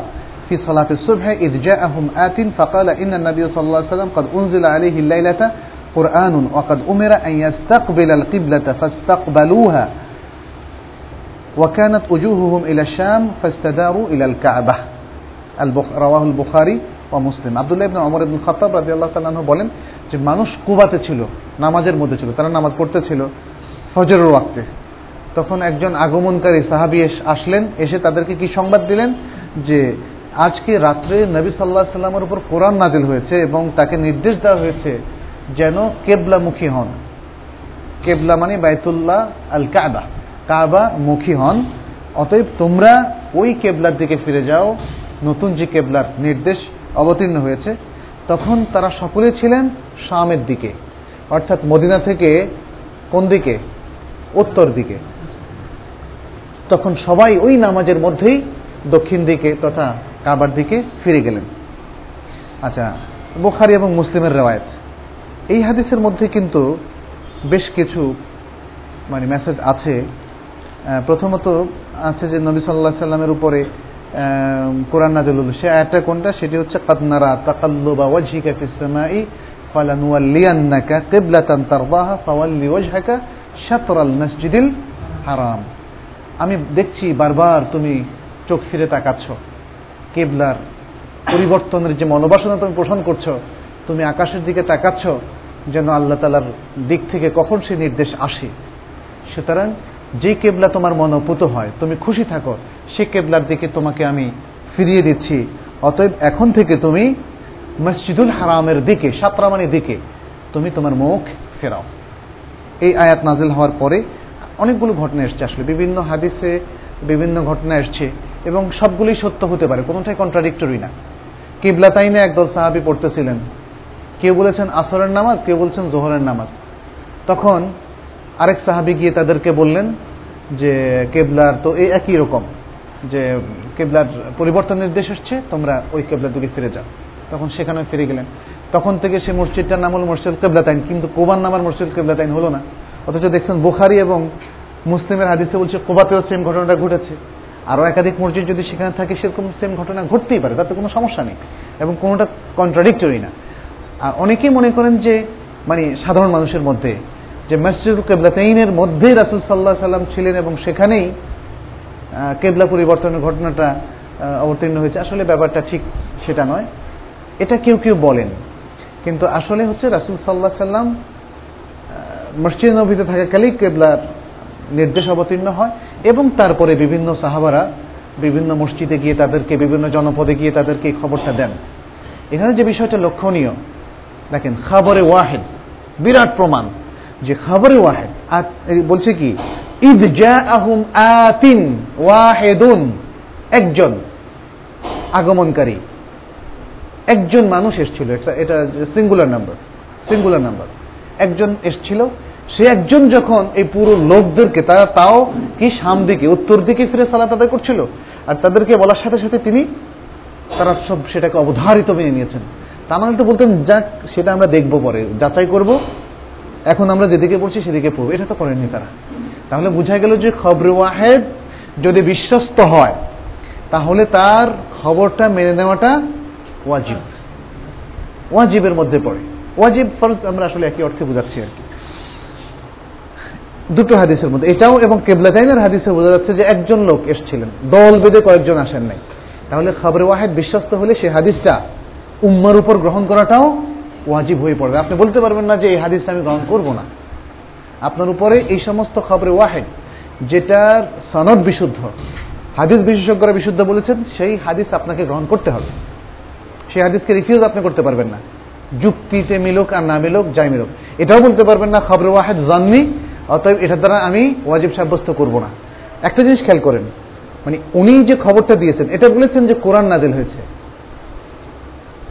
في صلاة الصبح إذ جاءهم آت فقال إن النبي صلى الله عليه وسلم قد أنزل عليه الليلة قرآن وقد أمر أن يستقبل القبلة فاستقبلوها وكانت وجوههم إلى الشام فاستداروا إلى الكعبة رواه البخاري ও মুসলিম। আবদুল্লাহ ইবনে অমর ইবনুল খাত্তাব রাদিয়াল্লাহু তাআলা বলেন যে মানুষ কুবাতে ছিল, নামাজের মধ্যে ছিল, তারা নামাজ পড়তে ছিল ফজরের ওয়াক্তে। তখন একজন আগমনকারী সাহাবি আসলেন, এসে তাদেরকে কি সংবাদ দিলেন? যে আজকে রাত্রে নবী সাল্লাহ সাল্লামের উপর কোরআন নাজিল হয়েছে এবং তাকে নির্দেশ দেওয়া হয়েছে যেন কেবলামুখী হন। কেবলা মানে বাইতুল্লাহ আল কাবা কাবা মুখী হন। অতএব তোমরা ওই কেবলার দিকে ফিরে যাও, নতুন যে কেবলার নির্দেশ অবতীর্ণ হয়েছে, তখন তারা সকলে ছিলেন শামের দিকে, অর্থাৎ মদিনা থেকে কোন দিকে? উত্তর দিকে। তখন সবাই ওই নামাজের মধ্যেই দক্ষিণ দিকে তথা কাবার দিকে ফিরে গেলেন। আচ্ছা বোখারি এবং মুসলিমের রেওয়ায়ত। এই হাদিসের মধ্যে কিন্তু বেশ কিছু মানে মেসেজ আছে। প্রথমত আছে যে নবী সাল্লাহ সাল্লামের উপরে কোরআন নাজল সে আয়াতটা কোনটা? সেটি হচ্ছে কাদনারা তাকাল্লুবা ওয়াজহিকা ফিস সামাই ফালানুওয়াল্লিয়ান্নাকা কিবলাতান তারদাহা ফাওয়াল্লি ওয়াজহাকা শাতরাল মসজিদিল হারাম। আমি দেখছি বারবার তুমি চোখ ফিরে তাকাচ্ছ। কেবলার পরিবর্তনের যে মনোবাসনা তুমি পোষণ করছ, তুমি আকাশের দিকে তাকাচ্ছ, যেন আল্লাহ তালার দিক থেকে কখন সে নির্দেশ আসে। সুতরাং যে কেবলা তোমার মনোপুত হয়, তুমি খুশি থাকো, সে কেবলার দিকে তোমাকে আমি ফিরিয়ে দিচ্ছি। অতএব এখন থেকে তুমি মসজিদুল হারামের দিকে, সাতরামানির দিকে তুমি তোমার মুখ ফেরাও। এই আয়াত নাজিল হওয়ার পরে অনেকগুলো ঘটনা এসছে আসলে, বিভিন্ন হাদিসে বিভিন্ন ঘটনা এসছে এবং সবগুলোই সত্য হতে পারে, কোনোটাই কন্ট্রাডিক্টরি না। কিবলাতাইনে একদল সাহাবি পড়তেছিলেন। কেউ বলেছেন আসরের নামাজ, কেউ বলছেন জোহরের নামাজ। তখন আরেক সাহাবি গিয়ে তাদেরকে বললেন যে, কেবলার তো এই একই রকম, যে কেবলার পরিবর্তন নির্দেশ এসছে তোমরা ওই কেবলার দিকে ফিরে যাও। তখন সেখানে ফিরে গেলেন। তখন থেকে সে মসজিদটার নাম হল মসজিদ কেবলাতাইন, কিন্তু কোবার নামার মসজিদ কেবলাতাইন হলো না। অথচ দেখছেন বুখারি এবং মুসলিমের হাদিসে বলছে কোবাতেও সেম ঘটনাটা ঘটেছে। আরও একাধিক মসজিদ যদি সেখানে থাকে, সেরকম সেম ঘটনা ঘটতেই পারে, তাতে কোনো সমস্যা নেই। এবং কোনোটা কন্ট্রাডিক্টরি না। আর অনেকেই মনে করেন যে মানে সাধারণ মানুষের মধ্যে যে মসজিদ কেবলাতাইনের মধ্যেই রাসুল সাল্লাহ সাল্লাম ছিলেন এবং সেখানেই কেবলা পরিবর্তনের ঘটনাটা অবতীর্ণ হয়েছে। আসলে ব্যাপারটা ঠিক সেটা নয়। এটা কেউ কেউ বলেন। কিন্তু আসলে হচ্ছে রাসুল সাল্লাহ সাল্লাম মসজিদ নবীতে থাকাকালেই কেবলার নির্দেশ অবতীর্ণ হয় এবং তারপরে বিভিন্ন সাহাবারা বিভিন্ন মসজিদে গিয়ে তাদেরকে, বিভিন্ন জনপদে গিয়ে তাদেরকে এই খবরটা দেন। এখানে যে বিষয়টা লক্ষণীয়, দেখেন, খাবরে ওয়াহেদ, বিরাট প্রমাণ। যে খাবরে ওয়াহেদ। বলছে কি? ইদ আহুম আতিন ওয়াহেদুন। একজন আগমনকারী। একজন মানুষ এসছিল। এটা সিঙ্গুলার নাম্বার সিঙ্গুলার নাম্বার একজন এসছিল। সে একজন যখন এই পুরো লোকদেরকে, তারা তাও কি সাম দিকে, উত্তর দিকে ফিরে সালাত আদায় করছিল। আর তাদেরকে বলার সাথে সাথে তিনি, তারা সব সেটাকে অবধারিত মেনে নিয়েছেন। তা মানে তো বলতেন, যাক, সেটা আমরা দেখব পরে। যাচাই করব এখন আমরা যেদিকে পড়ছি সেদিকে পড়ব। এটা তো করেননি তারা। তাহলে বোঝা গেল যে খবর ওয়াহেদ যদি বিশ্বস্ত হয়, তাহলে তার খবরটা মেনে নেওয়াটা ওয়াজিব। ওয়াজিবের মধ্যে পড়ে। ওয়াজিব ফরজ আমরা আসলে একই অর্থে বোঝাচ্ছি আর কি। দুটো হাদিসের মধ্যে। এটাও এবং কেবলা কেবলাতাইনের হাদিসে বোঝা যাচ্ছে যে একজন লোক এসছিলেন। দল বেঁধে কয়েকজন আসেন নাই। তাহলে খবরে ওয়াহেদ বিশ্বস্ত হলে সে হাদিসটা উম্মার উপর গ্রহণ করাটাও ওয়াজিব হয়ে পড়বে। আপনি বলতে পারবেন না যে এই হাদিস আমি গ্রহণ করব না। আপনার উপরে এই সমস্ত খবরে ওয়াহেদ, যেটার সনদ বিশুদ্ধ, হাদিস বিশেষজ্ঞরা বিশুদ্ধ বলেছেন, সেই হাদিস আপনাকে গ্রহণ করতে হবে। সেই হাদিসকে রিফিউজ আপনি করতে পারবেন না। যুক্তিতে মিলুক আর না মিলুক, যাই মিলুক। এটাও বলতে পারবেন না, খবরে ওয়াহেদ জাননি, অতএব এটার দ্বারা আমি ওয়াজিব সাব্যস্ত করব না। একটা জিনিস খেয়াল করেন মানে উনি যে খবরটা দিয়েছেন, এটা বলেছেন যে কোরআন নাজিল হয়েছে।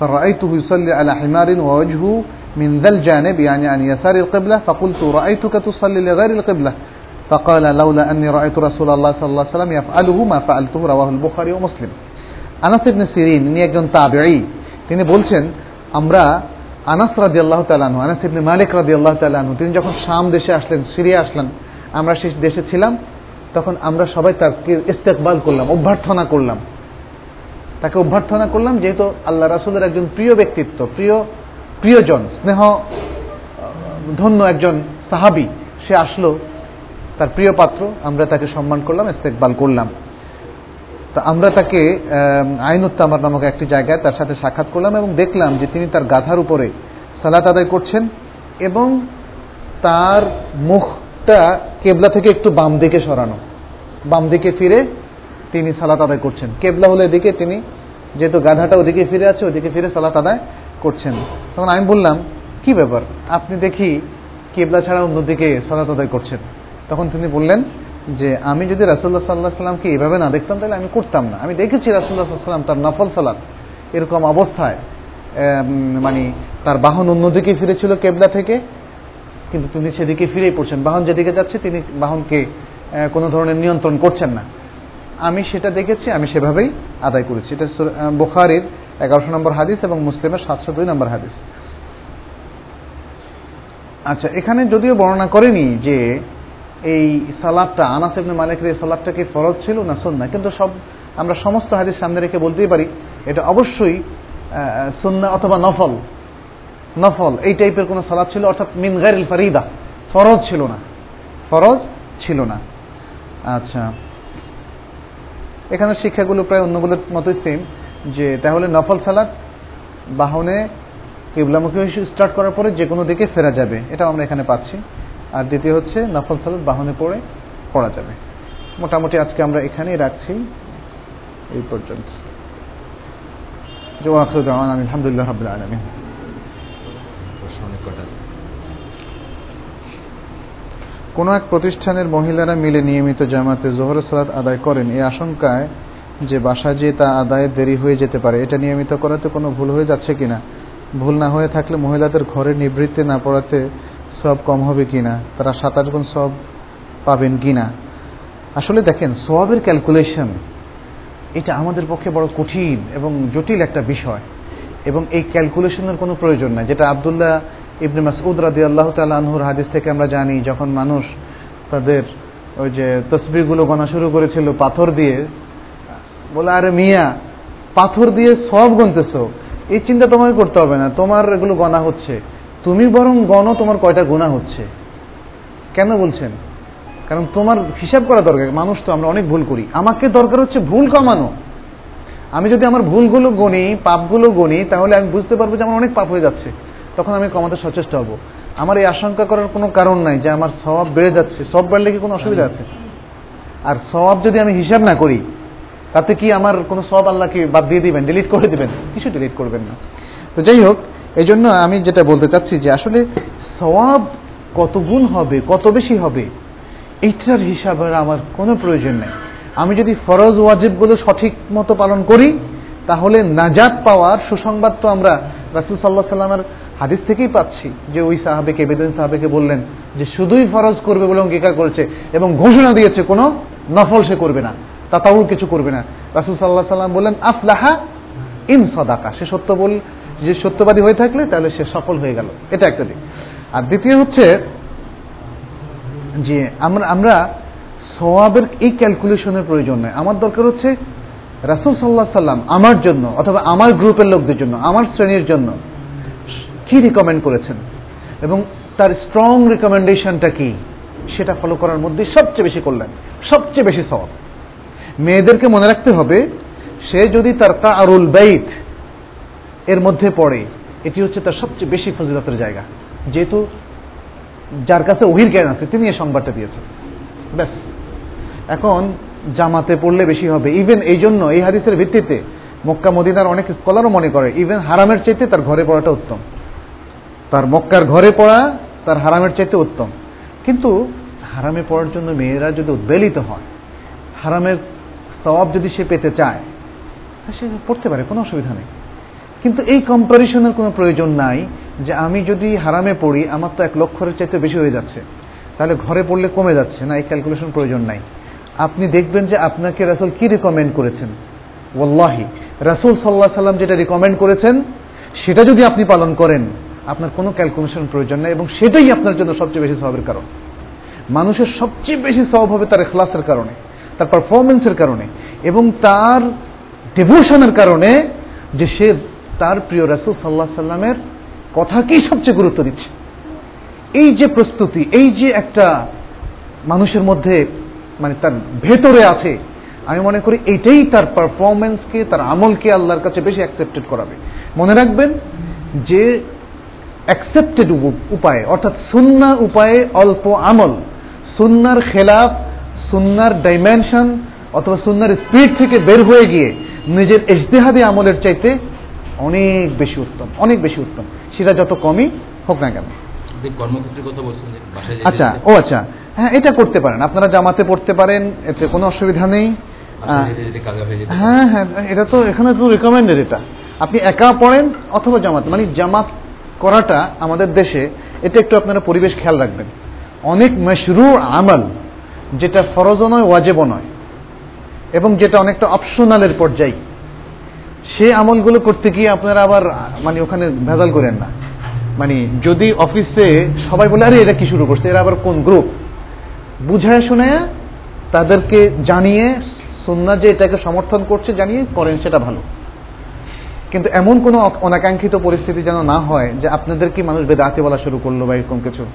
فرأيته يصلي على حمار ووجهه من ذا الجانب يعني عن يسار القبلة فقلت رأيتك تصلي لغير القبلة فقال لولا أني رأيت رسول الله صلى الله عليه وسلم يفعله ما فعلته رواه البخاري ومسلم আনাস ইবনে সিরিন ইনি একজন তাবেঈ তিনি বলছেন আমরা আনাস রাদি আল্লাহ তালানু আনাস ইবনে মালিক রাদি আল্লাহ তালানু তিনি যখন শাম দেশে আসলেন সিরিয়া আসলেন আমরা সেই দেশে ছিলাম তখন আমরা সবাই তাকে ইস্তেকবাল করলাম অভ্যর্থনা করলাম তাকে অভ্যর্থনা করলাম, যেহেতু আল্লাহ রাসুলের একজন প্রিয় ব্যক্তিত্ব, প্রিয়, প্রিয়জন, স্নেহ ধন্য একজন সাহাবি, সে আসলো, তার প্রিয় পাত্র, আমরা তাকে সম্মান করলাম, ইস্তেকবাল করলাম। তা আমরা তাকে আইনুত্তামার নামক একটি জায়গায় তার সাথে সাক্ষাৎ করলাম এবং দেখলাম যে তিনি তার গাধার উপরে সালাত আদায় করছেন এবং তার মুখটা কেবলা থেকে একটু বাম দিকে সরানো, বাম দিকে ফিরে তিনি সালাত আদায় করছেন। কেবলা হলে এদিকে তিনি যেহেতু গাধাটা ওদিকে ফিরে আছে, ওদিকে ফিরে সালাত আদায় করছেন। তখন আমি বললাম, কি ব্যাপার? আপনি দেখি কেবলা ছাড়া অন্যদিকে সালাত আদায় করছেন। তখন তিনি বললেন যে, আমি যদি রাসুল্লাহ সাল্লাহ সাল্লামকে এভাবে না দেখতাম, তাহলে আমি করতাম না। আমি দেখেছি রাসুল্লাহ সাল্লাম তার নফল সালাত এরকম অবস্থায় মানে তার বাহন অন্যদিকে ফিরেছিল কেবলা থেকে, কিন্তু তিনি সেদিকে ফিরেই পড়ছেন। বাহন যেদিকে যাচ্ছে, তিনি বাহনকে কোনো ধরনের নিয়ন্ত্রণ করছেন না। আমি সেটা দেখেছি, আমি সেভাবেই আদায় করেছি। এটা বোখারির এগারোশো নম্বর হাদিস এবং মুসলিমের সাতশো দুই নম্বর হাদিস। আচ্ছা এখানে যদিও বর্ণনা করেনি যে এই সালাদটা, আনাস ইবনে মালিকের এই সালাদটা কি ফরজ ছিল না সুন্নাহ, কিন্তু সব আমরা সমস্ত হাদিস সামনে রেখে বলতেই পারি, এটা অবশ্যই সুন্নাহ অথবা নফল নফল, এই টাইপের কোনো সালাদ ছিল, অর্থাৎ মিন গাইরিল ফারিদা, ফরজ ছিল না, ফরজ ছিল না। আচ্ছা। এখানে শিক্ষাগুলো প্রায় অন্যগুলোর মতোই সেম যে তাহলে নফল সালাদ বাহনে কিবলামুখী স্টার্ট করার পরে যে কোনো দিকে ফেরা যাবে, এটাও আমরা এখানে পাচ্ছি। আর দ্বিতীয় হচ্ছে নফল সালাদ বাহনে পড়ে পড়া যাবে। মোটামুটি আজকে আমরা এখানেই রাখছি। এই পর্যন্ত। আলহামদুলিল্লাহ রাবিল আলমিন। কোনো এক প্রতিষ্ঠানের মহিলারা মিলে নিয়মিত জামাতে জোহর সালাত আদায় করেন। এই আশঙ্কায় যে বাসা যে তা আদায়ে দেরি হয়ে যেতে পারে, এটা নিয়মিত করাতে কোনো ভুল হয়ে যাচ্ছে কিনা? ভুল না হয়ে থাকলে মহিলাদের ঘরে নিবৃত্তি না পড়াতে সব কম হবে কিনা? তারা সাত আট গুণ সব পাবেন কিনা? আসলে দেখেন সবের ক্যালকুলেশন এটা আমাদের পক্ষে বড় কঠিন এবং জটিল একটা বিষয় এবং এই ক্যালকুলেশনের কোনো প্রয়োজন নাই। যেটা আবদুল্লাহ ইবনে মাসউদ রাদি আল্লাহ তালহুর হাদিস থেকে আমরা জানি, যখন মানুষ তাদের ওই যে তসবিরগুলো গণা শুরু করেছিল, পাথর দিয়ে, বলে, আরে মিয়া, পাথর দিয়ে সব গনতেছ। এই চিন্তা তোমাকে করতে হবে না, তোমার এগুলো গণা হচ্ছে। তুমি বরং গণ, তোমার কয়টা গুণা হচ্ছে? কেন বলছেন? কারণ তোমার হিসাব করা দরকার। মানুষ তো, আমরা অনেক ভুল করি। আমাকে দরকার হচ্ছে ভুল কমানো। আমি যদি আমার ভুলগুলো গণি পাপগুলো গণি তাহলে আমি বুঝতে পারব যে আমার অনেক পাপ হয়ে যাচ্ছে। তখন আমি কমাতে সচেষ্ট হব। আমার এই আশঙ্কা করার কোনো কারণ নাই যে আমার স্বভাব বেড়ে যাচ্ছে। সব বাড়লে কি কোনো অসুবিধা আছে? আর স্বভাব যদি আমি হিসাব না করি, তাতে কি আমার কোনো সব আল্লাহকে বাদ দিয়ে দিবেন ডিলিট করে দিবেন? কিছু ডিলিট করবেন না। তো যাই হোক এই জন্য আমি যেটা বলতে চাচ্ছি যে আসলে সওয়াব কত গুণ হবে, কত বেশি হবে, এইটার হিসাবের আমার কোনো প্রয়োজন নেই। আমি যদি ফরজ ওয়াজিবগুলো সঠিক মতো পালন করি, তাহলে নাজাত পাওয়ার সুসংবাদ তো আমরা রাসুল সাল্লাহ সাল্লামের হাদিস থেকেই পাচ্ছি যে ওই সাহাবেকে বেদিন সাহাবেকে বললেন যে শুধুই ফরজ করবে বলে অঙ্গীকার করেছে এবং ঘোষণা দিয়েছে কোনো নফল সে করবে না তাতাউল কিছু করবে না। রাসুল সাল্লাহ সাল্লাম বললেন, আফলাহা ইন সদাকা। সে সত্য বল, যে সত্যবাদী হয়ে থাকলে তাহলে সে সফল হয়ে গেল। এটা একটা দিক। আর দ্বিতীয় হচ্ছে যে আমরা আমরা সওয়াবের এই ক্যালকুলেশনের প্রয়োজন নয়। আমার দরকার হচ্ছে রাসুল সাল্লাহ সাল্লাম আমার জন্য অথবা আমার গ্রুপের লোকদের জন্য, আমার শ্রেণির জন্য কি রিকমেন্ড করেছেন? এবং তার স্ট্রং রিকমেন্ডেশনটা কি? সেটা ফলো করার মধ্যে সবচেয়ে বেশি করলেন সবচেয়ে বেশি সওয়াব। মেয়েদেরকে মনে রাখতে হবে, সে যদি তার আরুল বাইত এর মধ্যে পড়ে, এটি হচ্ছে তার সবচেয়ে বেশি ফজিলতের জায়গা। যেহেতু যার কাছে ওহির জ্ঞান আছে, তিনি এই সংবাদটা দিয়েছেন। ব্যাস। এখন জামাতে পড়লে বেশি হবে। ইভেন এই জন্য, এই হাদিসের ভিত্তিতে মক্কা মদিনার অনেক স্কলারও মনে করে ইভেন হারামের চাইতে তার ঘরে পড়াটা উত্তম। তার মক্কার ঘরে পড়া তার হারামের চাইতে উত্তম। কিন্তু হারামে পড়ার জন্য মেয়েরা যদি উদ্বেলিত হয়, হারামের সবাব যদি সে পেতে চায় সে পড়তে পারে, কোনো অসুবিধা নেই। কিন্তু এই কম্পারিশনের কোনো প্রয়োজন নাই যে আমি যদি হারামে পড়ি, আমার তো এক লক্ষরের চাইতে বেশি হয়ে যাচ্ছে। তাহলে ঘরে পড়লে কমে যাচ্ছে না, এই ক্যালকুলেশন প্রয়োজন নাই। আপনি দেখবেন যে আপনাকে রাসুল কি রিকমেন্ড করেছেন? ওল্লাহি রাসুল সাল্লাহ সাল্লাম যেটা রিকমেন্ড করেছেন, সেটা যদি আপনি পালন করেন আপনার কোনো ক্যালকুলেশন প্রয়োজন নেই এবং সেটাই আপনার জন্য সবচেয়ে বেশি স্বভাবের কারণ। মানুষের সবচেয়ে বেশি স্বভাব হবে তার এখলাসের কারণে, তার পারফরমেন্সের কারণে এবং তার ডিভোশনের কারণে যে সে তার প্রিয় রাসুল সাল্লাহ সাল্লামের কথাকেই সবচেয়ে গুরুত্ব দিচ্ছে। এই যে প্রস্তুতি, এই যে একটা মানুষের মধ্যে মানে তার ভেতরে আছে, আমি মনে করি এইটাই তার পারফরমেন্সকে তার আমলকে আল্লাহর কাছে বেশি অ্যাকসেপ্টেড করাবে। মনে রাখবেন যে অ্যাকসেপ্টেড উপায়ে অর্থাৎ সুন্না উপায়ে অল্প আমল। সুন্নার খেলাফ সুন্নার ডাইমেনশন অথবা সুন্নার স্পিড থেকে বের হয়ে গিয়ে নিজের ইজতেহাদি আমলের চাইতে অনেক বেশি উত্তম অনেক বেশি উত্তম। সেটা যত কমই হোক না কেন। আচ্ছা ও আচ্ছা। হ্যাঁ এটা করতে পারেন। আপনারা জামাতে পড়তে পারেন এতে কোনো অসুবিধা নেই। হ্যাঁ হ্যাঁ এটা তো এখানে তো রেকমেন্ডেড এটা। আপনি একা পড়েন অথবা জামাত মানে জামাত করাটা আমাদের দেশে এটা একটু আপনারা পরিবেশ খেয়াল রাখবেন। অনেক মশরু আমল যেটা ফরজও নয়, ওয়াজেবও নয়, এবং যেটা অনেকটা অপশনালের পর্যায়ে। সে আমলগুলো করতে গিয়ে আপনারা আবার মানে ওখানে ভেজাল করেন না। মানে যদি অফিসে সবাই বলে, আরে, এটা কি শুরু করছে? এরা আবার কোন গ্রুপ বুঝায় শুনে তাদেরকে জানিয়ে সুন্না যে এটাকে সমর্থন করছে, জানিয়ে করেন, সেটা ভালো। কিন্তু এমন কোনো অনাকাঙ্ক্ষিত পরিস্থিতি যেন না হয় যে আপনাদের কি মানুষ বেদাতি বলা শুরু করল বা এরকম কিছু।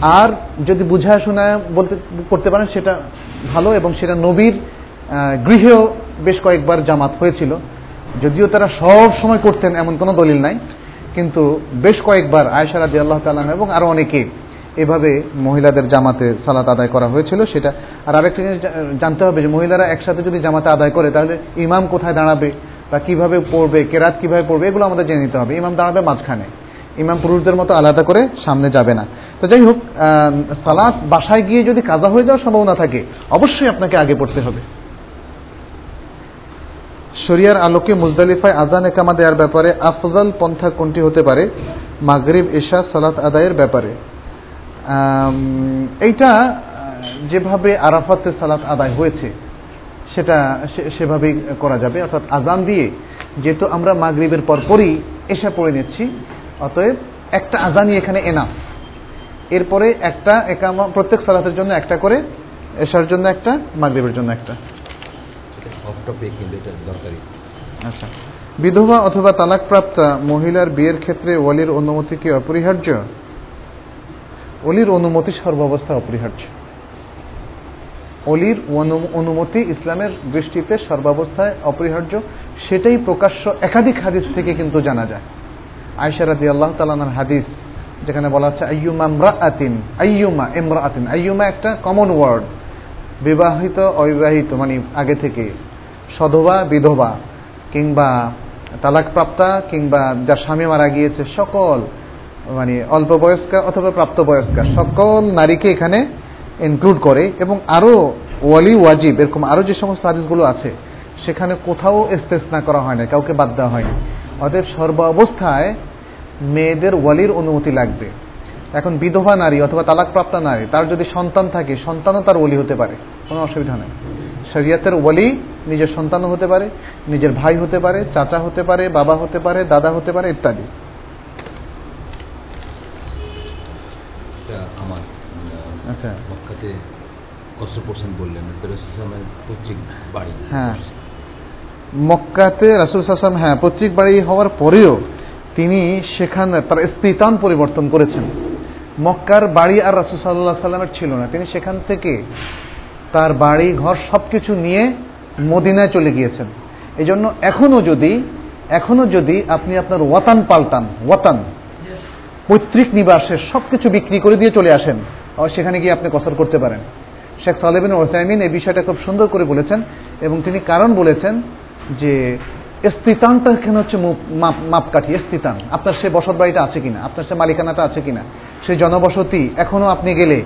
আর যদি বুঝায় শোনায় বলতে, করতে পারেন, সেটা ভালো এবং সেটা নবীর গৃহেও বেশ কয়েকবার জামাত হয়েছিল। যদিও তারা সব সময় করতেন, এমন কোনো দলিল নাই। কিন্তু বেশ কয়েকবার আয়সা রাজি আল্লাহ তালান এবং আরও অনেকে এভাবে মহিলাদের জামাতে সালাত আদায় করা হয়েছিল। সেটা, আর আরেকটা জিনিস জানতে হবে যে মহিলারা একসাথে যদি জামাতে আদায় করে, তাহলে ইমাম কোথায় দাঁড়াবে? বা কীভাবে পড়বে, কেরাত কীভাবে পড়বে, এগুলো আমাদের জেনে নিতে হবে। ইমাম দাঁড়াবে মাঝখানে। ইমাম পুরুষদের মতো আলাদা করে সামনে যাবে না। তো যাই হোক সালাত বাসায় গিয়ে যদি কাজা হয়ে যাওয়ার সম্ভাবনা থাকে, অবশ্যই আপনাকে আগে পড়তে হবে। শরিয়ার আলোকে মুজদালিফায় আজান একামা দেওয়ার ব্যাপারে আফজাল পন্থা কোনটি হতে পারে? মাগরিব এশা সালাত আদায়ের ব্যাপারে। এইটা যেভাবে আরাফাতে সালাত আদায় হয়েছে সেটা সেভাবেই করা যাবে। অর্থাৎ আজান দিয়ে যেহেতু আমরা মাগরিবের পরপরই এসা পড়ে নিচ্ছি অতএব একটা আজানই এখানে এনা এরপরে একটা একামা প্রত্যেক সালাতের জন্য একটা করে এশার জন্য একটা মাগরিবের জন্য একটা। আচ্ছা। বিধবা অথবা তালাকপ্রাপ্তা মহিলার বিয়ের ক্ষেত্রে ওয়ালির অনুমতি কি অপরিহার্য? অলির অনুমতি সর্বাবস্থা অপরিহার্য। অলির অনুমতি ইসলামের দৃষ্টিতে সর্বাবস্থায় অপরিহার্য, সেটাই প্রকাশ্য একাধিক হাদিস থেকে কিন্তু জানা যায়। আয়সারাদি আল্লাহ তালানার হাদিস, যেখানে বলা হচ্ছে, আইয়ুমা আতিন আইয়ুমা আতিন আইয়ুমা একটা কমন ওয়ার্ড বিবাহিত, অবিবাহিত মানে আগে থেকে। সধবা, বিধবা, কিংবা তালাকপ্রাপ্তা, কিংবা যার স্বামী মারা গিয়েছে, সকল মানে অল্প বয়স্কা অথবা প্রাপ্তবয়স্কা, সকল নারীকে এখানে ইনক্লুড করে এবং আরও ওয়ালি ওয়াজিব এরকম আরও যে সমস্ত হাদিসগুলো আছে সেখানে কোথাও না করা হয় না কাউকে বাদ দেওয়া হয়নি। অতএব সর্ব অবস্থায় মেয়েদের ওয়ালির অনুমতি লাগবে। এখন বিধবা নারী অথবা তালাকপ্রাপ্ত নারী তার যদি সন্তান থাকে সন্তানও তার ওলি হতে পারে কোনো অসুবিধা নেই। শরিয়াতের ওলি নিজের সন্তানও হতে পারে নিজের ভাই হতে পারে চাচা হতে পারে বাবা হতে পারে দাদা হতে পারে ইত্যাদি। আমার আচ্ছা। মক্কাতে কষ্ট করছেন বললেন পৈতৃক বাড়ি হ্যাঁ। মক্কাতে রাসুল সাসাম হ্যাঁ পৈতৃক বাড়ি হওয়ার পরেও তিনি সেখানে তার স্ত্রীতান পরিবর্তন করেছেন। মক্কার বাড়ি আর রাসুল সাল্লাহ সাল্লামের ছিল না। তিনি সেখান থেকে তার বাড়ি ঘর সব কিছু নিয়ে মদিনায় চলে গিয়েছেন। এই জন্য এখনও যদি এখনও যদি আপনি আপনার ওয়াতান পাল্টান ওয়াতান পৈতৃক নিবাসের সব কিছু বিক্রি করে দিয়ে চলে আসেন। সেখানে গিয়ে আপনি কসর করতে পারেন। শেখ সালেবিন ওসাইমিন এই বিষয়টা খুব সুন্দর করে বলেছেন এবং তিনি কারণ বলেছেন যে স্থিতানটা এখানে হচ্ছে মাপকাঠি, স্থিতান? আপনার সে বসত বাড়িটা আছে কিনা? আপনার সে মালিকানাটা আছে কিনা? সেই জনবসতি এখনও আপনি গেলে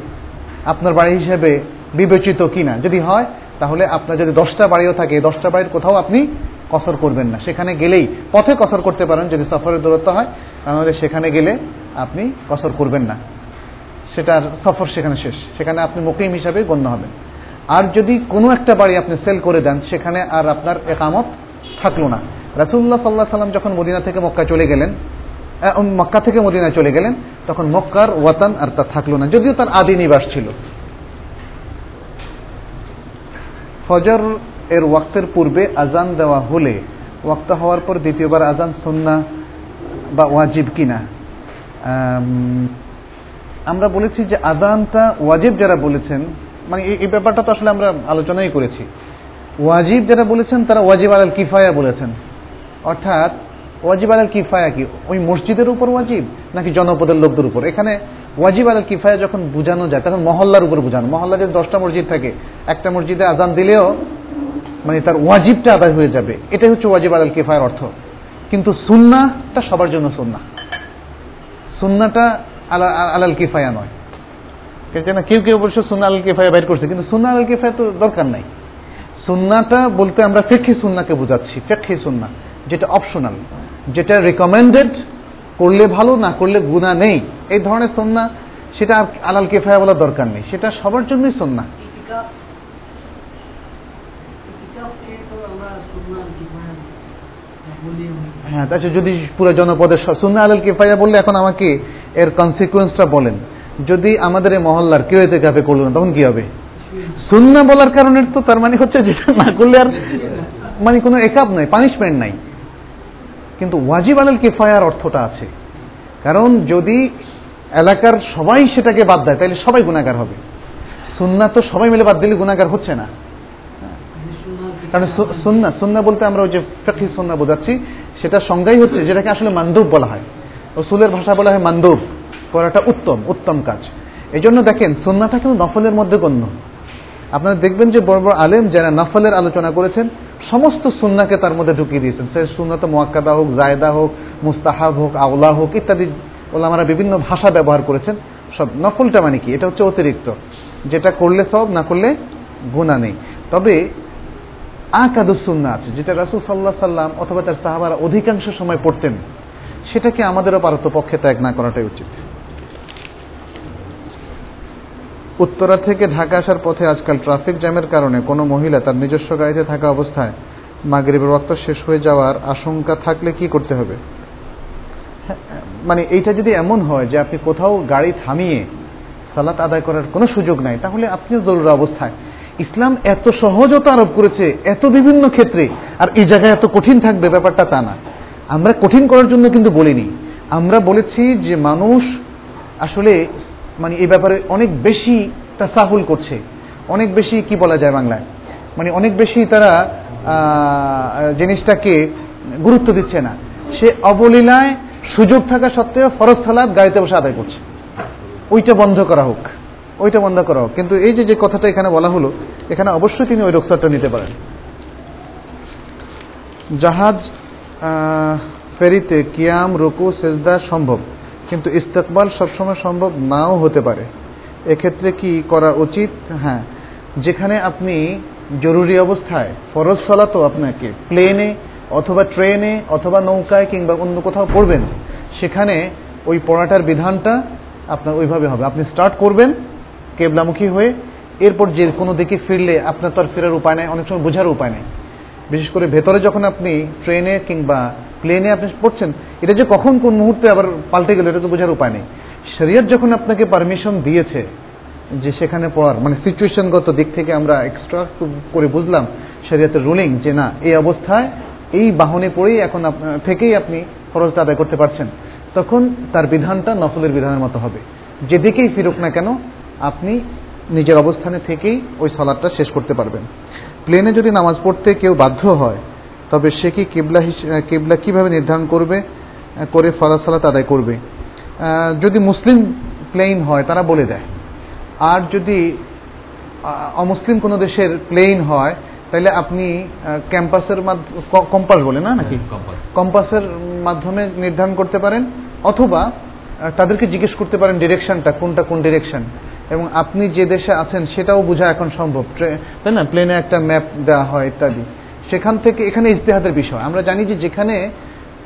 আপনার বাড়ি হিসেবে বিবেচিত কিনা? যদি হয়, তাহলে আপনার যদি দশটা বাড়িও থাকে, দশটা বাড়ির কোথাও আপনি কসর করবেন না। সেখানে গেলেই পথে কসর করতে পারেন যদি সফরের দূরত্ব হয়। তাহলে সেখানে গেলে আপনি কসর করবেন না। সেটার সফর সেখানে শেষ। সেখানে আপনি মুকিম হিসাবে গণ্য হবেন। আর যদি কোনো একটা বাড়ি আপনি সেল করে দেন, সেখানে আর আপনার একামত থাকল না। রাসুল্লাহ সাল্লাহ সাল্লাম যখন মদিনা থেকে মক্কা চলে গেলেন মক্কা থেকে মদিনায় চলে গেলেন, তখন মক্কার ওয়াতান আর তা থাকল না। যদিও তার আদি নিবাস ছিল। ফজর এর ওয়াক্তের পূর্বে আজান দেওয়া হলে, ওয়াক্ত হওয়ার পর দ্বিতীয়বার আজান সন্না বা ওয়াজিব কিনা? আমরা বলেছি যে আজানটা ওয়াজিব যারা বলেছেন মানে এই ব্যাপারটা তো আসলে আমরা আলোচনাই করেছি। ওয়াজিব যারা বলেছেন, তারা ওয়াজিব আলাল কিফায়া বলেছেন। অর্থাৎ, ওয়াজিব আলাল কিফায়া কি? ওই মসজিদের উপর ওয়াজিব, নাকি জনপদের লোকদের উপর? এখানে ওয়াজিব আলাল কিফায়া যখন বোঝানো যায়, তখন মহল্লার উপর বোঝানো। মহল্লা যদি দশটা মসজিদ থাকে, একটা মসজিদে আজান দিলেও মানে তার ওয়াজিবটা আদায় হয়ে যাবে। এটাই হচ্ছে ওয়াজিব আলাল কিফায়ার অর্থ। কিন্তু সুন্নাটা সবার জন্য সুন্না। সুন্নাটা আলাল কিফায়া নয়। কেউ কেউ অবশ্য সুন্না আল কিফায়া বাইর করছে, কিন্তু সুন্না আল কিফায়া তো দরকার নাই। সুন্নাটা বলতে আমরা ফেক্ষি সুন্নাকে বোঝাচ্ছি ফেক্ষি সুন্না, যেটা অপশনাল যেটা রেকমেন্ডেড করলে ভালো, না করলে গুণা নেই। এই ধরনের সন্না, সেটা আলাল কেফায়া বলার দরকার নেই। সেটা সবার জন্যই সন্না। হ্যাঁ তাছাড়া যদি পুরো জনপদের সুন্না আলাল কেফায়া বললে এখন আমাকে এর কনসিকুয়েন্সটা বলেন। যদি আমাদের এই মহল্লার কেউ এতে কাপে করল না, তখন কি হবে? সুন্না বলার কারণে তো তার মানে হচ্ছে যেটা না করলে আর মানে কোনো একাপ নাই পানিশমেন্ট নাই। কিন্তু ওয়াজিব আলাল কিফায়ার অর্থটা আছে। কারণ যদি এলাকার সবাই সেটাকে বাদ দেয়, তাহলে সবাই গুণাগার হবে। সুন্না তো সবাই মিলে বাদ দিলে গুণাগার হচ্ছে না। কারণ সুন্না সুন্না বলতে আমরা ওই যে ফেকি সুন্না বোঝাচ্ছি সেটা সংজ্ঞাই হচ্ছে যেটাকে আসলে মান্দুব বলা হয়। রসুলের ভাষা বলা হয় মান্দুব করাটা উত্তম উত্তম কাজ। এই জন্য দেখেন, সুন্নাটা কিন্তু নফলের মধ্যে গণ্য। আপনারা দেখবেন যে বড় বড় আলেম যারা নফলের আলোচনা করেছেন, সমস্ত সুন্নাকে তার মধ্যে ঢুকিয়ে দিয়েছেন। সে সুন্নত মোয়াক্কাদা হোক, জায়দা হোক, মুস্তাহাব হোক, আওলা হোক ইত্যাদি ওলামারা বিভিন্ন ভাষা ব্যবহার করেছেন। সব নফলটা মানে কি? এটা হচ্ছে অতিরিক্ত। যেটা করলে সব, না করলে গুণা নেই। তবে আকাদুসুন্না আছে যেটা রাসুল সাল্লাহ সাল্লাম অথবা তার সাহাবারা অধিকাংশ সময় পড়তেন সেটাকে আমাদেরও পারত পক্ষে ত্যাগ না করাটাই উচিত। উত্তরা থেকে ঢাকা আসার পথে আজকাল ট্রাফিক জ্যামের কারণে কোনো মহিলা তার নিজস্ব গাড়িতে থাকা অবস্থায় মাগরিবের রক্ত শেষ হয়ে যাওয়ার আশঙ্কা থাকলে কি করতে হবে? হ্যাঁ, মানে এইটা যদি এমন হয় যে আপনি কোথাও গাড়ি থামিয়ে সালাত আদায় করার কোনো সুযোগ নাই তাহলে আপনিও জরুরি অবস্থায়। ইসলাম এত সহজতা আরোপ করেছে, এত বিভিন্ন ক্ষেত্রে, আর এই জায়গায় এত কঠিন থাকবে ব্যাপারটা তা না। আমরা কঠিন করার জন্য কিন্তু বলিনি। আমরা বলেছি যে মানুষ আসলে মানে এই ব্যাপারে অনেক বেশি তাসাহুল করছে। অনেক বেশি কি বলা যায় বাংলায়? মানে অনেক বেশি তারা জিনিসটাকে গুরুত্ব দিচ্ছে না। সে অবলীলায় সুযোগ থাকা সত্ত্বেও ফরজ সালাদ গাড়িতে বসে আদায় করছে। ওইটা বন্ধ করা হোক। ওইটা বন্ধ করা। কিন্তু এই যে যে কথাটা এখানে বলা হলো, এখানে অবশ্যই তিনি ওই রোকসারটা নিতে পারেন। জাহাজ ফেরিতে কিয়াম, রুকু, সেজদা সম্ভব, কিন্তু ইস্তেকবাল সবসময় সম্ভব নাও হতে পারে। এক্ষেত্রে কি করা উচিত? হ্যাঁ যেখানে আপনি জরুরি অবস্থায় ফরজ সলাতো আপনাকে, প্লেনে অথবা ট্রেনে অথবা নৌকায় কিংবা অন্য কোথাও পড়বেন, সেখানে ওই পড়াটার বিধানটা আপনার ওইভাবে হবে। আপনি স্টার্ট করবেন কেবলামুখী হয়ে এরপর যে কোনো দিকে ফিরলে আপনার তো আর ফেরার উপায় নেই, অনেক সময় বোঝার উপায় নেই। বিশেষ করে ভেতরে যখন আপনি ট্রেনে কিংবা প্লেনে আপনি পড়ছেন, এটা যে কখন কোন মুহূর্তে আবার পাল্টে গেল, এটা তো বোঝার উপায় নেই। শরিয়ত যখন আপনাকে পারমিশন দিয়েছে যে সেখানে পড়ার মানে সিচুয়েশনগত দিক থেকে আমরা এক্সট্রা করে বুঝলাম শরিয়তের রুলিং যে না, এই অবস্থায় এই বাহনে পড়েই এখন থেকেই আপনি খরচটা আদায় করতে পারছেন। তখন তার বিধানটা নফলের বিধানের মতো হবে। যেদিকেই ফিরুক না কেন আপনি নিজের অবস্থানে থেকেই ওই সলাদটা শেষ করতে পারবেন। প্লেনে যদি নামাজ পড়তে কেউ বাধ্য হয় তবে সে কি কিবলা কিবলা কীভাবে নির্ধারণ করবে করে ফরাজ সালাত আদায় করবে? যদি মুসলিম প্লেন হয় তারা বলে দেয়। আর যদি অমুসলিম কোনো দেশের প্লেন হয় তাহলে আপনি ক্যাম্পাসের মাধ্যমে কম্পাস বলে না নাকি? হ্যাঁ, কম্পাসের মাধ্যমে নির্ধারণ করতে পারেন অথবা তাদেরকে জিজ্ঞেস করতে পারেন ডিরেকশনটা কোনটা কোন ডিরেকশন এবং আপনি যে দেশে আছেন, সেটাও বোঝা এখন সম্ভব। তাই না? প্লেনে একটা ম্যাপ দেওয়া হয় ইত্যাদি। সেখান থেকে এখানে ইজতেহাদের বিষয়। আমরা জানি যে যেখানে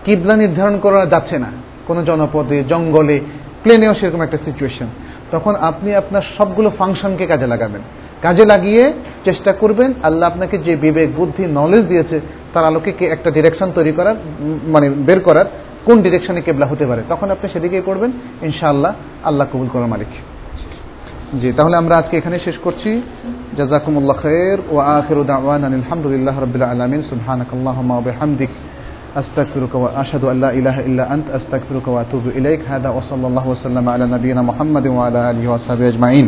কিবলা নির্ধারণ করা যাচ্ছে না, কোনো জনপদে, জঙ্গলে প্লেনেও সেরকম একটা সিচুয়েশন তখন আপনি আপনার সবগুলো ফাংশনকে কাজে লাগাবেন। কাজে লাগিয়ে চেষ্টা করবেন, আল্লাহ আপনাকে যে বিবেক, বুদ্ধি নলেজ দিয়েছে, তার আলোকে কে একটা ডিরেকশন তৈরি করার মানে বের করার, কোন ডিরেকশনে কেবলা হতে পারে। তখন আপনি সেদিকেই করবেন। ইনশাআল্লাহ, আল্লাহ কবুল করার মালিক। জি তাহলে আমরা আজকে এখানে শেষ করছি জাজাকুমুল্লাহ খায়ের ওয়া আখিরু দাওয়ানা আলহামদুলিল্লাহ রাব্বিল আলামিন সুবহানাকাল্লাহুম্মা ওয়া বিহামদিক أستغفرك وأشهد أن لا إله إلا أنت أستغفرك وأتوب إليك هذا وصلى الله وسلم على نبينا محمد وعلى آله وصحبه أجمعين